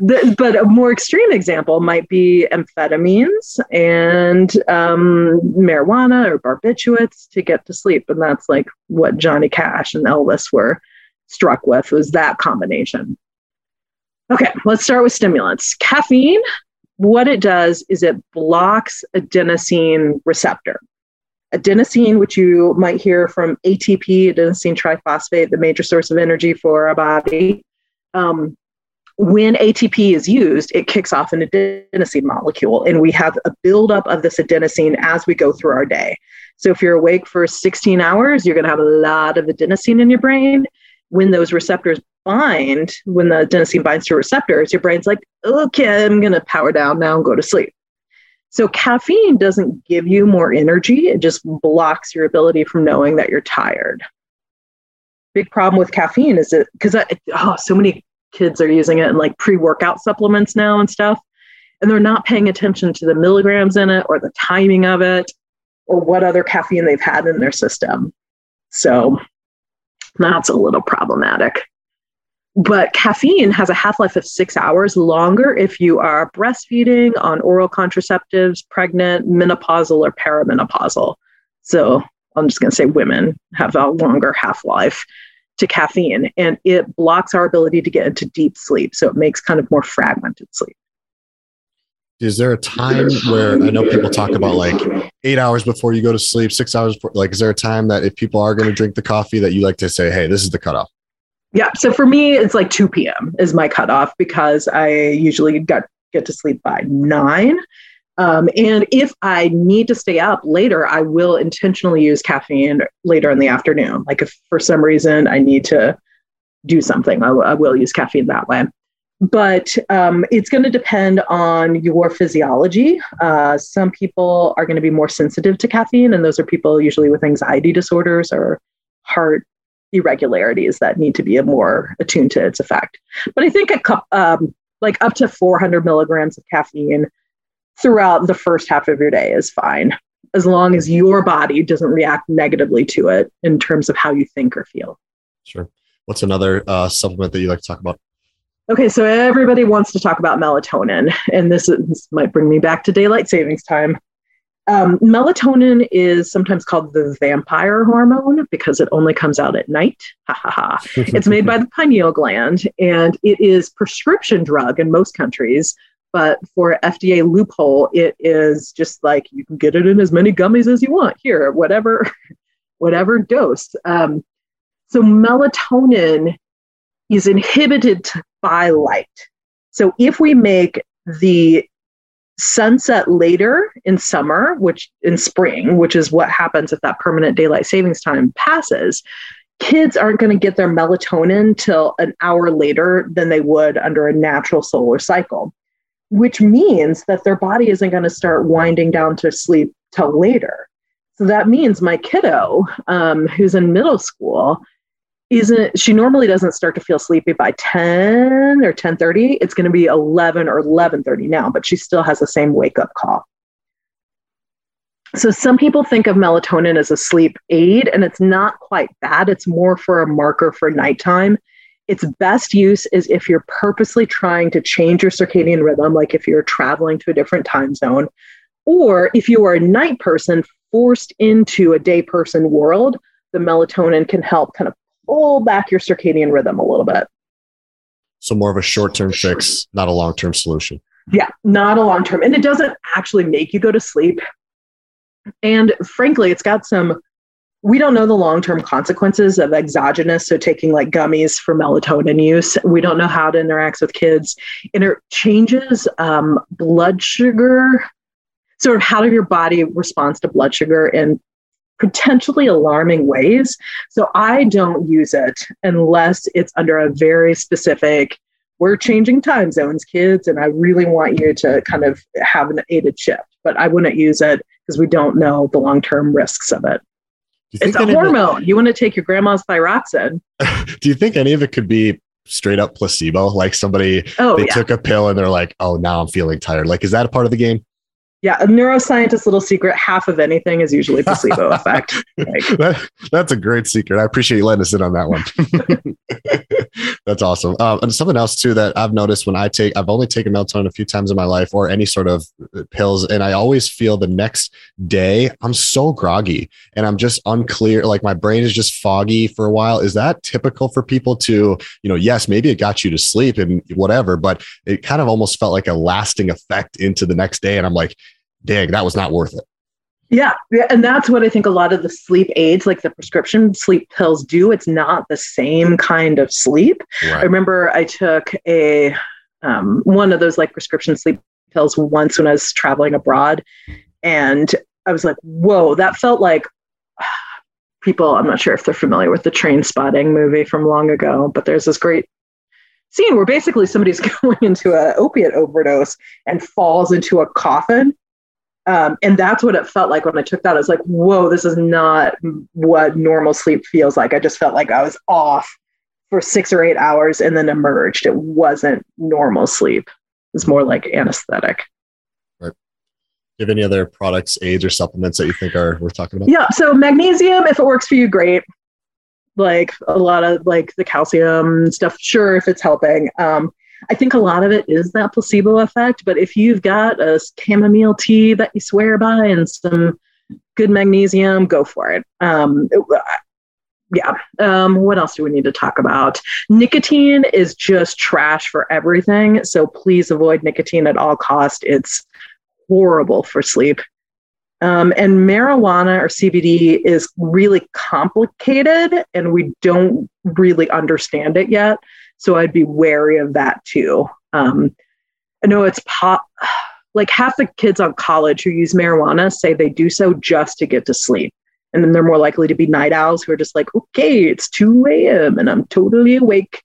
the, but a more extreme example might be amphetamines and um, marijuana or barbiturates to get to sleep, and that's like what Johnny Cash and Elvis were struck with was that combination. Okay, let's start with stimulants. Caffeine, what it does is it blocks adenosine receptor adenosine, which you might hear from ATP, adenosine triphosphate, the major source of energy for our body. Um, when ATP is used, it kicks off an adenosine molecule, and we have a buildup of this adenosine as we go through our day. So, if you're awake for 16 hours, you're going to have a lot of adenosine in your brain. When those receptors bind, when the adenosine binds to receptors, your brain's like, okay, I'm going to power down now and go to sleep. So caffeine doesn't give you more energy, it just blocks your ability from knowing that you're tired. Big problem with caffeine is it because oh, so many kids are using it in like pre workout supplements now and stuff. And they're not paying attention to the milligrams in it or the timing of it or what other caffeine they've had in their system. So that's a little problematic. But caffeine has a half life of six hours longer if you are breastfeeding, on oral contraceptives, pregnant, menopausal, or perimenopausal. So I'm just going to say women have a longer half life to caffeine and it blocks our ability to get into deep sleep. So it makes kind of more fragmented sleep. Is there a time where I know people talk about like eight hours before you go to sleep, six hours before, like, is there a time that if people are going to drink the coffee that you like to say, hey, this is the cutoff? Yeah. So for me, it's like 2 p.m. is my cutoff because I usually got, get to sleep by nine. Um, and if I need to stay up later, I will intentionally use caffeine later in the afternoon. Like if for some reason I need to do something, I, w- I will use caffeine that way. But um, it's going to depend on your physiology. Uh, some people are going to be more sensitive to caffeine, and those are people usually with anxiety disorders or heart irregularities that need to be more attuned to its effect. But I think a cup, um, like up to 400 milligrams of caffeine throughout the first half of your day is fine, as long as your body doesn't react negatively to it in terms of how you think or feel. Sure. What's another uh, supplement that you like to talk about? Okay, so everybody wants to talk about melatonin, and this, is, this might bring me back to daylight savings time. Um, melatonin is sometimes called the vampire hormone because it only comes out at night. Ha ha ha. It's made by the pineal gland and it is prescription drug in most countries but for FDA loophole, it is just like you can get it in as many gummies as you want here, whatever, whatever dose. Um, so melatonin is inhibited by light. So if we make the sunset later in summer, which in spring, which is what happens if that permanent daylight savings time passes, kids aren't going to get their melatonin till an hour later than they would under a natural solar cycle which means that their body isn't going to start winding down to sleep till later. So that means my kiddo, um, who's in middle school, isn't she normally doesn't start to feel sleepy by 10 or 10:30 it's going to be 11 or 11:30 now but she still has the same wake up call. So some people think of melatonin as a sleep aid and it's not quite that. It's more for a marker for nighttime. Its best use is if you're purposely trying to change your circadian rhythm, like if you're traveling to a different time zone, or if you are a night person forced into a day person world, the melatonin can help kind of pull back your circadian rhythm a little bit. So, more of a short term fix, not a long term solution. Yeah, not a long term. And it doesn't actually make you go to sleep. And frankly, it's got some we don't know the long-term consequences of exogenous so taking like gummies for melatonin use we don't know how it interacts with kids and it changes um, blood sugar sort of how your body responds to blood sugar in potentially alarming ways so i don't use it unless it's under a very specific we're changing time zones kids and i really want you to kind of have an aided shift but i wouldn't use it because we don't know the long-term risks of it it's a hormone. It, you want to take your grandma's thyroxine. do you think any of it could be straight up placebo? Like somebody oh, they yeah. took a pill and they're like, "Oh, now I'm feeling tired." Like, is that a part of the game? Yeah, a neuroscientist little secret, half of anything is usually placebo effect. Like, that, that's a great secret. I appreciate you letting us in on that one. that's awesome. Um, and something else too that I've noticed when I take, I've only taken melatonin a few times in my life or any sort of uh, pills, and I always feel the next day I'm so groggy and I'm just unclear. Like my brain is just foggy for a while. Is that typical for people to, you know, yes, maybe it got you to sleep and whatever, but it kind of almost felt like a lasting effect into the next day. And I'm like, dang, that was not worth it. Yeah, yeah, and that's what I think a lot of the sleep aids, like the prescription sleep pills, do. It's not the same kind of sleep. Right. I remember I took a um, one of those like prescription sleep pills once when I was traveling abroad, and I was like, "Whoa!" That felt like people. I'm not sure if they're familiar with the Trainspotting movie from long ago, but there's this great scene where basically somebody's going into an opiate overdose and falls into a coffin um, and that's what it felt like when I took that. I was like, whoa, this is not what normal sleep feels like. I just felt like I was off for six or eight hours and then emerged. It wasn't normal sleep. It's more like anesthetic. Right. Do you have any other products, aids, or supplements that you think are worth talking about? Yeah. So magnesium, if it works for you, great. Like a lot of like the calcium stuff, sure, if it's helping. Um, I think a lot of it is that placebo effect. But if you've got a chamomile tea that you swear by and some good magnesium, go for it. Um, it yeah. Um, what else do we need to talk about? Nicotine is just trash for everything. So please avoid nicotine at all cost. It's horrible for sleep. Um, and marijuana or CBD is really complicated and we don't really understand it yet. So I'd be wary of that too. Um, I know it's pop, like half the kids on college who use marijuana say they do so just to get to sleep. And then they're more likely to be night owls who are just like, okay, it's 2 a.m. and I'm totally awake.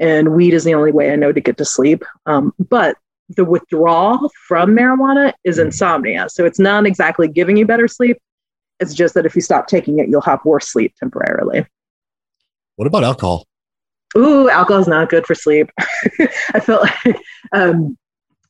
And weed is the only way I know to get to sleep. Um, but the withdrawal from marijuana is insomnia. So it's not exactly giving you better sleep. It's just that if you stop taking it, you'll have worse sleep temporarily. What about alcohol? Ooh, alcohol is not good for sleep. I felt like um,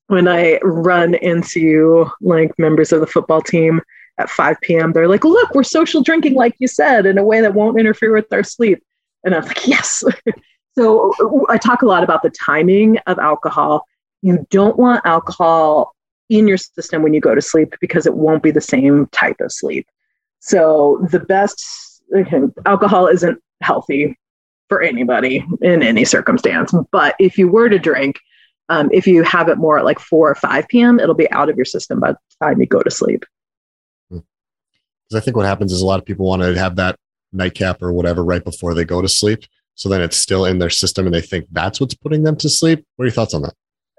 when I run into like members of the football team at 5 p.m., they're like, look, we're social drinking, like you said, in a way that won't interfere with our sleep. And I'm like, yes. so I talk a lot about the timing of alcohol. You don't want alcohol in your system when you go to sleep because it won't be the same type of sleep. So the best okay, alcohol isn't healthy for anybody in any circumstance. But if you were to drink, um, if you have it more at like 4 or 5 p.m., it'll be out of your system by the time you go to sleep. Because hmm. I think what happens is a lot of people want to have that nightcap or whatever right before they go to sleep. So then it's still in their system and they think that's what's putting them to sleep. What are your thoughts on that?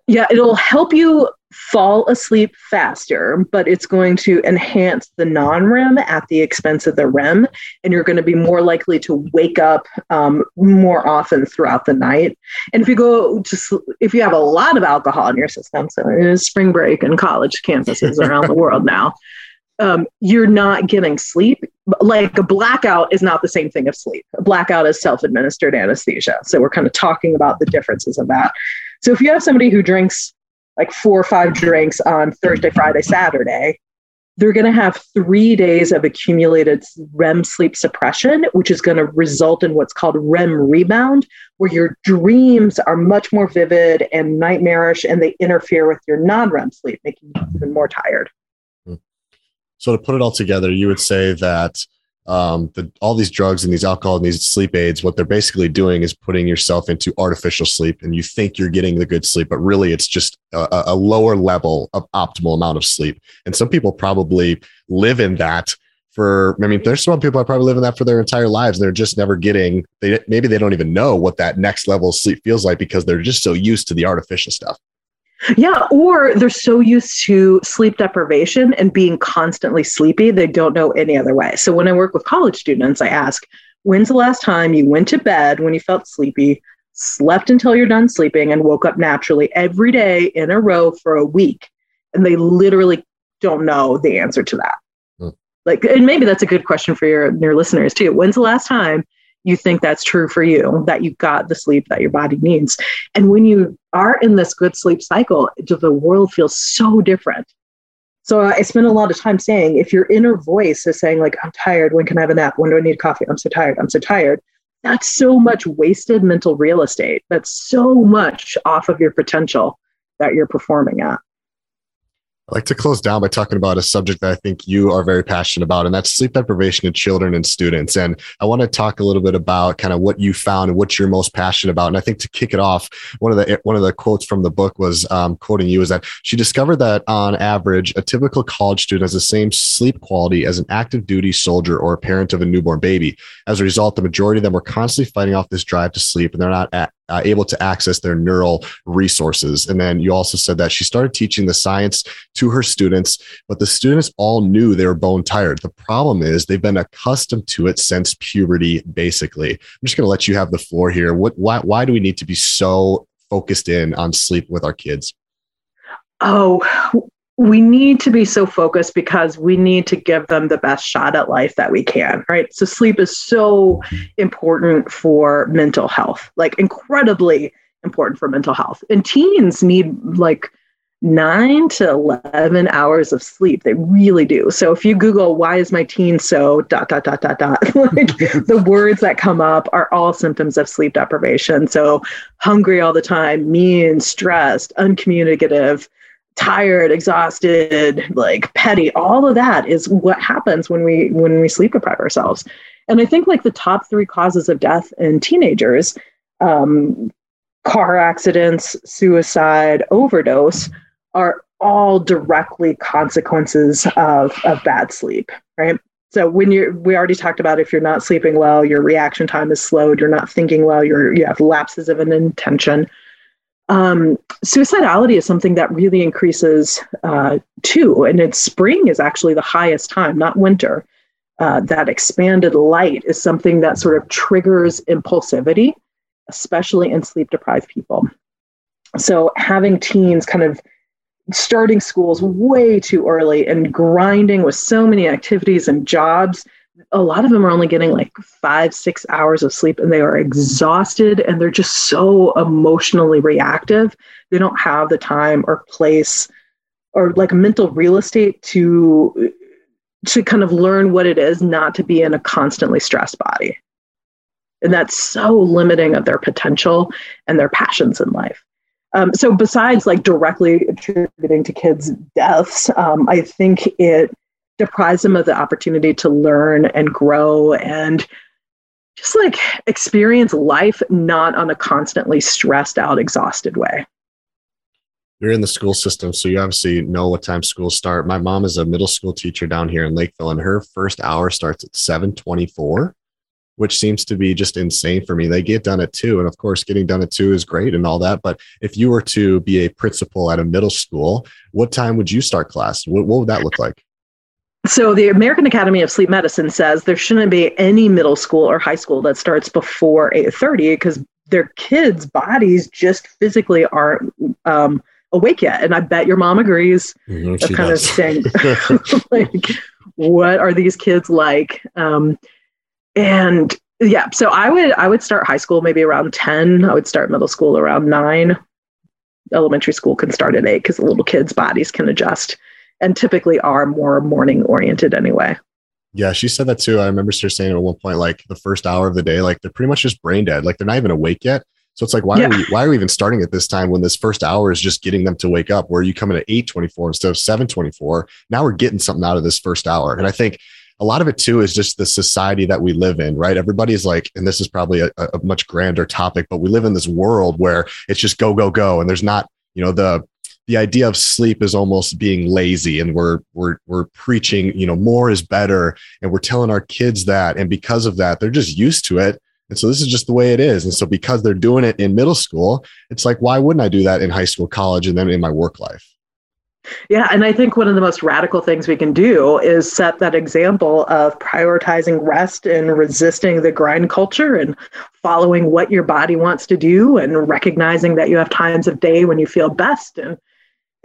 Yeah, it'll help you fall asleep faster, but it's going to enhance the non REM at the expense of the REM. And you're going to be more likely to wake up um, more often throughout the night. And if you go to, if you have a lot of alcohol in your system, so it is spring break and college campuses around the world now, um, you're not getting sleep. Like a blackout is not the same thing as sleep. A blackout is self administered anesthesia. So we're kind of talking about the differences of that. So if you have somebody who drinks like four or five drinks on Thursday, Friday, Saturday, they're going to have three days of accumulated REM sleep suppression, which is going to result in what's called REM rebound, where your dreams are much more vivid and nightmarish and they interfere with your non REM sleep, making you even more tired. Hmm. So, to put it all together, you would say that um, the, all these drugs and these alcohol and these sleep aids, what they're basically doing is putting yourself into artificial sleep, and you think you're getting the good sleep, but really it's just a, a lower level of optimal amount of sleep. And some people probably live in that for. I mean, there's some people that probably live in that for their entire lives, and they're just never getting. They maybe they don't even know what that next level of sleep feels like because they're just so used to the artificial stuff. Yeah, or they're so used to sleep deprivation and being constantly sleepy, they don't know any other way. So when I work with college students, I ask, when's the last time you went to bed when you felt sleepy, slept until you're done sleeping, and woke up naturally every day in a row for a week? And they literally don't know the answer to that. Hmm. Like, and maybe that's a good question for your, your listeners too. When's the last time you think that's true for you, that you got the sleep that your body needs. And when you are in this good sleep cycle, the world feels so different. So I spend a lot of time saying, if your inner voice is saying, like, I'm tired, when can I have a nap? When do I need coffee? I'm so tired, I'm so tired. That's so much wasted mental real estate. That's so much off of your potential that you're performing at. I'd like to close down by talking about a subject that I think you are very passionate about, and that's sleep deprivation in children and students. And I want to talk a little bit about kind of what you found and what you're most passionate about. And I think to kick it off, one of the one of the quotes from the book was um, quoting you is that she discovered that on average, a typical college student has the same sleep quality as an active duty soldier or a parent of a newborn baby. As a result, the majority of them were constantly fighting off this drive to sleep, and they're not at, uh, able to access their neural resources. And then you also said that she started teaching the science to her students, but the students all knew they were bone tired. The problem is they've been accustomed to it since puberty, basically. I'm just going to let you have the floor here. What, why, why do we need to be so focused in on sleep with our kids? Oh, we need to be so focused because we need to give them the best shot at life that we can, right? So sleep is so important for mental health, like incredibly important for mental health. And teens need like nine to 11 hours of sleep. They really do. So if you Google, why is my teen so dot, dot, dot, dot, dot, like the words that come up are all symptoms of sleep deprivation. So hungry all the time, mean, stressed, uncommunicative, tired, exhausted, like petty, all of that is what happens when we when we sleep deprive ourselves. And I think like the top three causes of death in teenagers, um, car accidents, suicide, overdose, are all directly consequences of, of bad sleep, right? So when you're, we already talked about if you're not sleeping well, your reaction time is slowed, you're not thinking well, you're, you have lapses of an intention. Um, suicidality is something that really increases uh, too, and it's spring is actually the highest time, not winter. Uh, that expanded light is something that sort of triggers impulsivity, especially in sleep deprived people. So having teens kind of starting schools way too early and grinding with so many activities and jobs a lot of them are only getting like five, six hours of sleep and they are exhausted and they're just so emotionally reactive. They don't have the time or place or like mental real estate to to kind of learn what it is not to be in a constantly stressed body. And that's so limiting of their potential and their passions in life. Um, so besides like directly attributing to kids' deaths, um, I think it deprives them of the opportunity to learn and grow and just like experience life not on a constantly stressed out, exhausted way. You're in the school system, so you obviously know what time schools start. My mom is a middle school teacher down here in Lakeville, and her first hour starts at 724 which seems to be just insane for me. They get done at two. And of course, getting done at two is great and all that. But if you were to be a principal at a middle school, what time would you start class? What, what would that look like? So the American Academy of Sleep Medicine says there shouldn't be any middle school or high school that starts before 8:30 because their kids' bodies just physically aren't um, awake yet. And I bet your mom agrees. Mm-hmm, kind does. of saying, like, what are these kids like? Um, and yeah, so I would I would start high school maybe around 10. I would start middle school around nine. Elementary school can start at eight because the little kids' bodies can adjust and typically are more morning oriented anyway. Yeah, she said that too. I remember her saying at one point, like the first hour of the day, like they're pretty much just brain dead. Like they're not even awake yet. So it's like, why yeah. are we why are we even starting at this time when this first hour is just getting them to wake up? Where you come in at 824 instead of 724. Now we're getting something out of this first hour. And I think a lot of it too is just the society that we live in, right? Everybody's like, and this is probably a, a much grander topic, but we live in this world where it's just go, go, go. And there's not, you know, the the idea of sleep is almost being lazy and we're we're we're preaching you know more is better and we're telling our kids that. And because of that they're just used to it. And so this is just the way it is. And so because they're doing it in middle school it's like why wouldn't i do that in high school college and then in my work life? Yeah, and I think one of the most radical things we can do is set that example of prioritizing rest and resisting the grind culture and following what your body wants to do and recognizing that you have times of day when you feel best and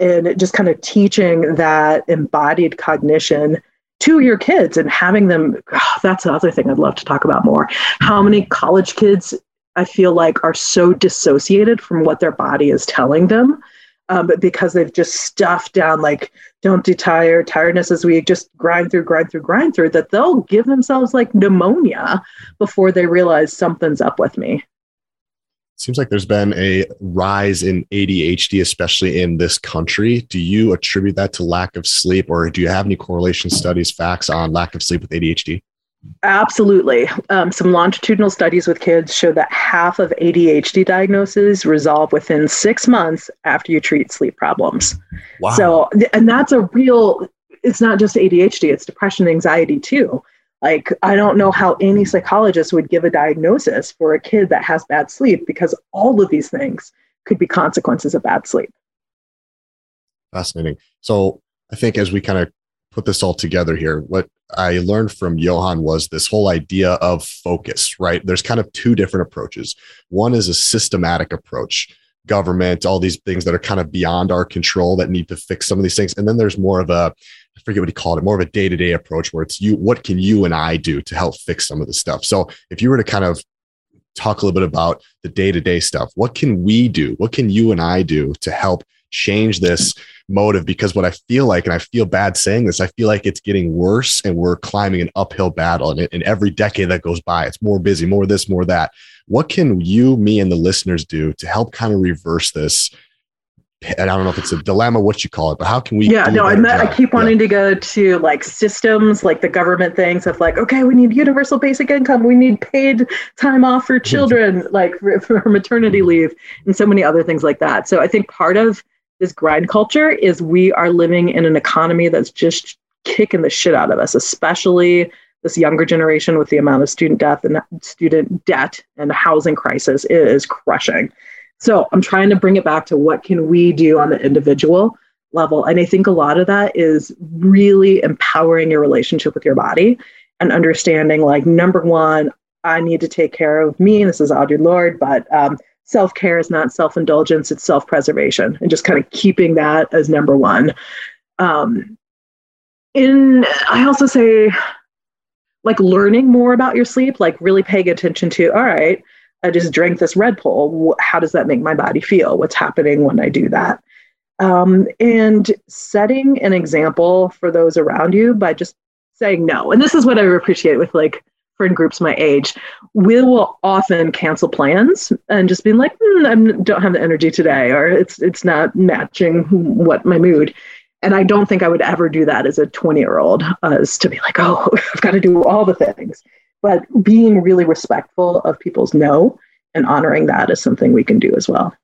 and just kind of teaching that embodied cognition to your kids and having them oh, that's the other thing i'd love to talk about more. How many college kids i feel like are so dissociated from what their body is telling them um, because they've just stuffed down like don't do tired tiredness as we just grind through grind through grind through that they'll give themselves like pneumonia before they realize something's up with me seems like there's been a rise in ADHD, especially in this country. Do you attribute that to lack of sleep, or do you have any correlation studies, facts on lack of sleep with ADHD? Absolutely. Um, some longitudinal studies with kids show that half of ADHD diagnoses resolve within six months after you treat sleep problems. Wow. So, and that's a real, it's not just ADHD, it's depression, anxiety too. Like, I don't know how any psychologist would give a diagnosis for a kid that has bad sleep because all of these things could be consequences of bad sleep. Fascinating. So, I think as we kind of put this all together here, what I learned from Johann was this whole idea of focus, right? There's kind of two different approaches. One is a systematic approach government, all these things that are kind of beyond our control that need to fix some of these things. And then there's more of a, forget what he called it, more of a day to day approach where it's you, what can you and I do to help fix some of the stuff? So if you were to kind of talk a little bit about the day to day stuff, what can we do? What can you and I do to help change this motive? Because what I feel like, and I feel bad saying this, I feel like it's getting worse and we're climbing an uphill battle. And, and every decade that goes by, it's more busy, more this, more that. What can you, me, and the listeners do to help kind of reverse this? And I don't know if it's a dilemma, what you call it, but how can we? Yeah, no, I, met, I keep wanting yeah. to go to like systems, like the government things of like, okay, we need universal basic income, we need paid time off for mm-hmm. children, like for, for maternity mm-hmm. leave, and so many other things like that. So I think part of this grind culture is we are living in an economy that's just kicking the shit out of us, especially this younger generation with the amount of student death and student debt and housing crisis is crushing. So I'm trying to bring it back to what can we do on the individual level. And I think a lot of that is really empowering your relationship with your body and understanding like number one, I need to take care of me. This is Audre Lorde, but um, self care is not self indulgence, it's self preservation, and just kind of keeping that as number one. Um, in I also say like learning more about your sleep, like really paying attention to, all right, I just drank this Red Bull. How does that make my body feel? What's happening when I do that? Um, and setting an example for those around you by just saying no. And this is what I appreciate with like friend groups my age. We will often cancel plans and just be like, mm, I don't have the energy today, or it's it's not matching what my mood. And I don't think I would ever do that as a 20 year old, as to be like, oh, I've got to do all the things. But being really respectful of people's no and honoring that is something we can do as well.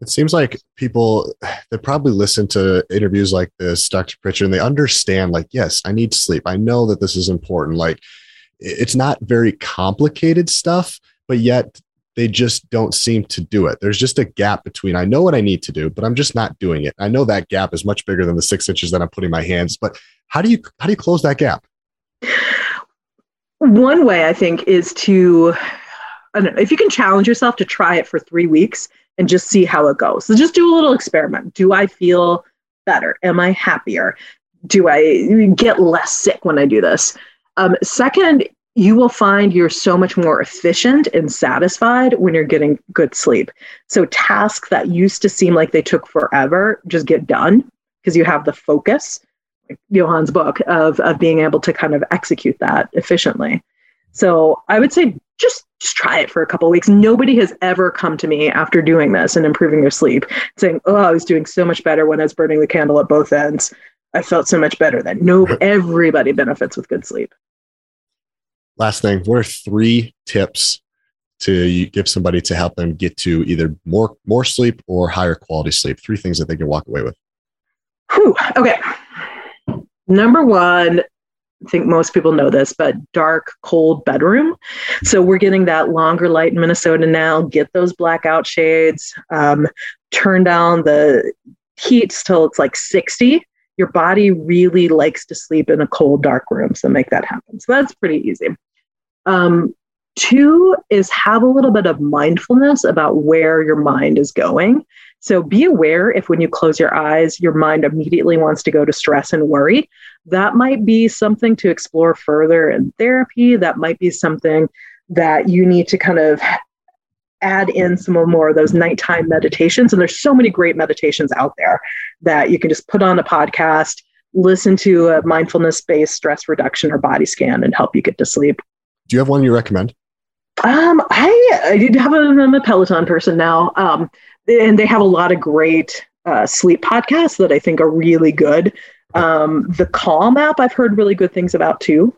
It seems like people that probably listen to interviews like this, Dr. Prichard, and they understand, like, yes, I need sleep. I know that this is important. Like, it's not very complicated stuff, but yet they just don't seem to do it. There's just a gap between I know what I need to do, but I'm just not doing it. I know that gap is much bigger than the six inches that I'm putting my hands. But how do you how do you close that gap? One way I think is to I don't know, if you can challenge yourself to try it for three weeks and just see how it goes. So just do a little experiment. Do I feel better? Am I happier? Do I get less sick when I do this? Um, second you will find you're so much more efficient and satisfied when you're getting good sleep. So tasks that used to seem like they took forever just get done because you have the focus, Johann's book, of, of being able to kind of execute that efficiently. So I would say just just try it for a couple weeks. Nobody has ever come to me after doing this and improving their sleep saying, "Oh, I was doing so much better when I was burning the candle at both ends. I felt so much better then." No, everybody benefits with good sleep last thing, what are three tips to give somebody to help them get to either more more sleep or higher quality sleep? Three things that they can walk away with. Whew, okay. Number one, I think most people know this, but dark, cold bedroom. So we're getting that longer light in Minnesota now. Get those blackout shades. Um, turn down the heat till it's like 60 your body really likes to sleep in a cold, dark room. So make that happen. So that's pretty easy. Um, two is have a little bit of mindfulness about where your mind is going. So be aware if when you close your eyes, your mind immediately wants to go to stress and worry. That might be something to explore further in therapy. That might be something that you need to kind of add in some more of those nighttime meditations. And there's so many great meditations out there that you can just put on a podcast, listen to a mindfulness based stress reduction or body scan and help you get to sleep. Do you have one you recommend? Um, I, I did have a, I'm a Peloton person now. Um, and they have a lot of great uh, sleep podcasts that I think are really good. Um, the Calm app, I've heard really good things about too.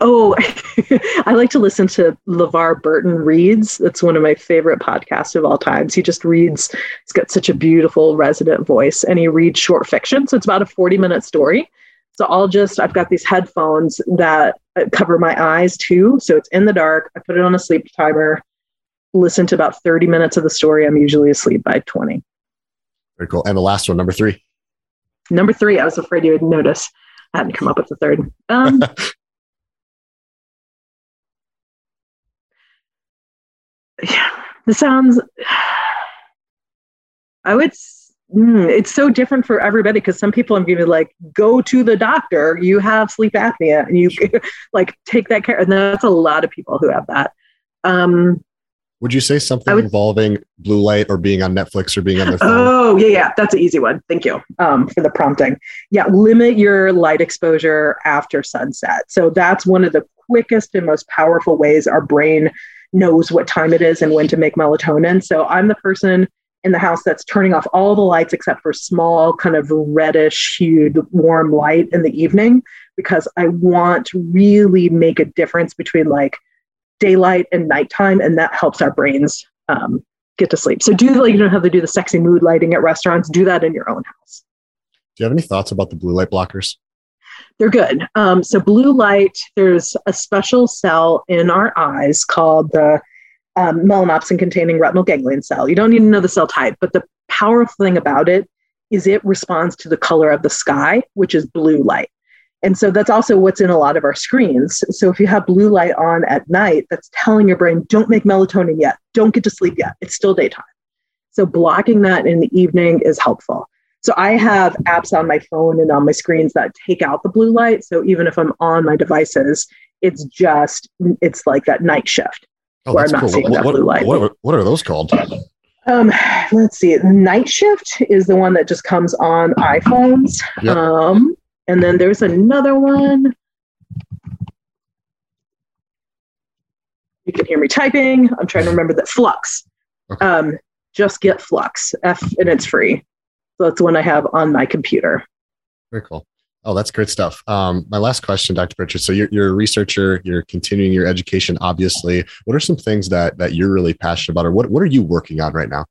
Oh, I like to listen to LeVar Burton reads. That's one of my favorite podcasts of all times. He just reads, he's got such a beautiful resonant voice and he reads short fiction. So it's about a 40 minute story. So I'll just, I've got these headphones that cover my eyes too. So it's in the dark. I put it on a sleep timer, listen to about 30 minutes of the story. I'm usually asleep by 20. Very cool. And the last one, number three. Number three, I was afraid you would notice. I hadn't come up with the third. Um, yeah, this sounds I would. Mm, it's so different for everybody because some people I'm giving like go to the doctor. You have sleep apnea, and you like take that care. And that's a lot of people who have that. Um, would you say something would, involving blue light or being on Netflix or being on their phone? Oh, yeah, yeah. That's an easy one. Thank you um, for the prompting. Yeah, limit your light exposure after sunset. So that's one of the quickest and most powerful ways our brain knows what time it is and when to make melatonin. So I'm the person in the house that's turning off all the lights except for small, kind of reddish hued warm light in the evening because I want to really make a difference between like daylight and nighttime, and that helps our brains um, get to sleep. So do like you don't have to do the sexy mood lighting at restaurants. Do that in your own house. Do you have any thoughts about the blue light blockers? They're good. Um, so blue light, there's a special cell in our eyes called the um, melanopsin containing retinal ganglion cell. You don't need to know the cell type, but the powerful thing about it is it responds to the color of the sky, which is blue light. And so that's also what's in a lot of our screens. So if you have blue light on at night, that's telling your brain, don't make melatonin yet, don't get to sleep yet, it's still daytime. So blocking that in the evening is helpful. So I have apps on my phone and on my screens that take out the blue light. So even if I'm on my devices, it's just, it's like that night shift oh, where cool. what, light. What, what are those called? Um, let's see. Night shift is the one that just comes on iPhones. Yep. Um, and then there's another one. You can hear me typing. I'm trying to remember that Flux. Okay. Um, just get Flux, F, and it's free. So that's the one I have on my computer. Very cool. Oh, that's great stuff. Um, my last question, Dr. Prichard. So you're, you're a researcher, you're continuing your education, obviously. What are some things that that you're really passionate about, or what, what are you working on right now?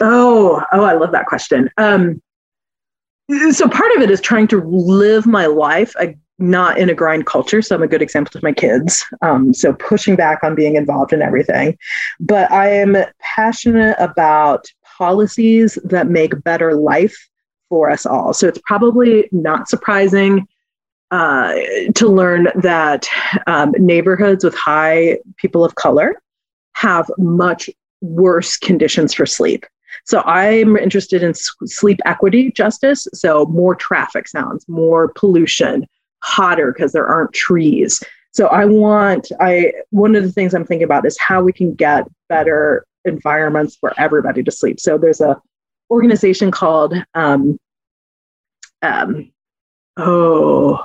Oh, oh, I love that question. Um, so part of it is trying to live my life I, not in a grind culture so i'm a good example to my kids um, so pushing back on being involved in everything but i am passionate about policies that make better life for us all so it's probably not surprising uh, to learn that um, neighborhoods with high people of color have much worse conditions for sleep so I'm interested in sleep equity justice. So more traffic sounds, more pollution, hotter because there aren't trees. So I want I one of the things I'm thinking about is how we can get better environments for everybody to sleep. So there's a organization called um, um, oh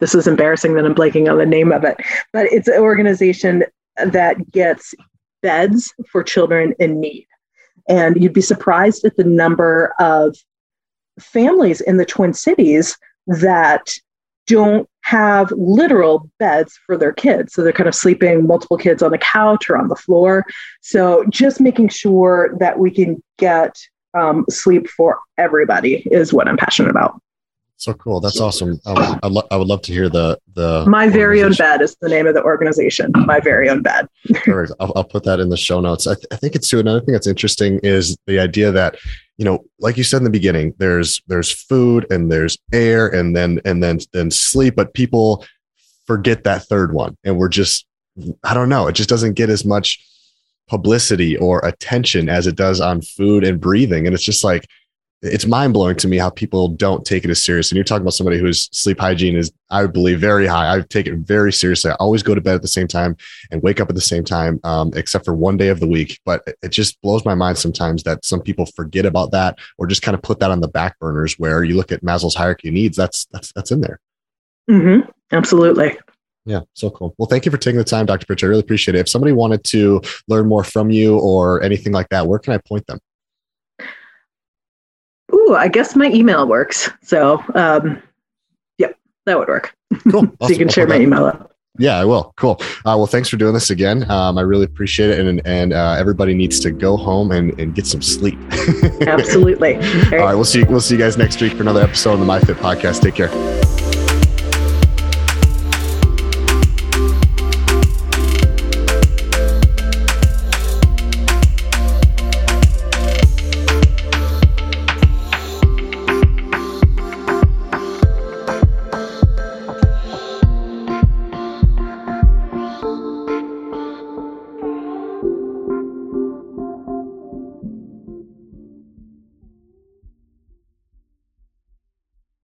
this is embarrassing that I'm blanking on the name of it, but it's an organization that gets beds for children in need. And you'd be surprised at the number of families in the Twin Cities that don't have literal beds for their kids. So they're kind of sleeping multiple kids on the couch or on the floor. So just making sure that we can get um, sleep for everybody is what I'm passionate about. So cool. That's awesome. I would, I'd lo- I would love to hear the the. My very own bed is the name of the organization. My very own bed. I'll, I'll, put that in the show notes. I, th- I think it's too. Another thing that's interesting is the idea that you know, like you said in the beginning, there's there's food and there's air and then and then then sleep, but people forget that third one, and we're just I don't know. It just doesn't get as much publicity or attention as it does on food and breathing, and it's just like it's mind blowing to me how people don't take it as serious. And you're talking about somebody whose sleep hygiene is, I believe, very high. I take it very seriously. I always go to bed at the same time and wake up at the same time, um, except for one day of the week. But it just blows my mind sometimes that some people forget about that or just kind of put that on the back burners. Where you look at Maslow's hierarchy of needs, that's that's that's in there. Mm-hmm. Absolutely. Yeah, so cool. Well, thank you for taking the time, Dr. Prichard. I really appreciate it. If somebody wanted to learn more from you or anything like that, where can I point them? Ooh, I guess my email works. So, um, yep, that would work. Cool. so you can share my email up. Yeah, I will. Cool. Uh, well, thanks for doing this again. Um, I really appreciate it, and and uh, everybody needs to go home and, and get some sleep. Absolutely. All right, we'll see. We'll see you guys next week for another episode of the MyFit podcast. Take care.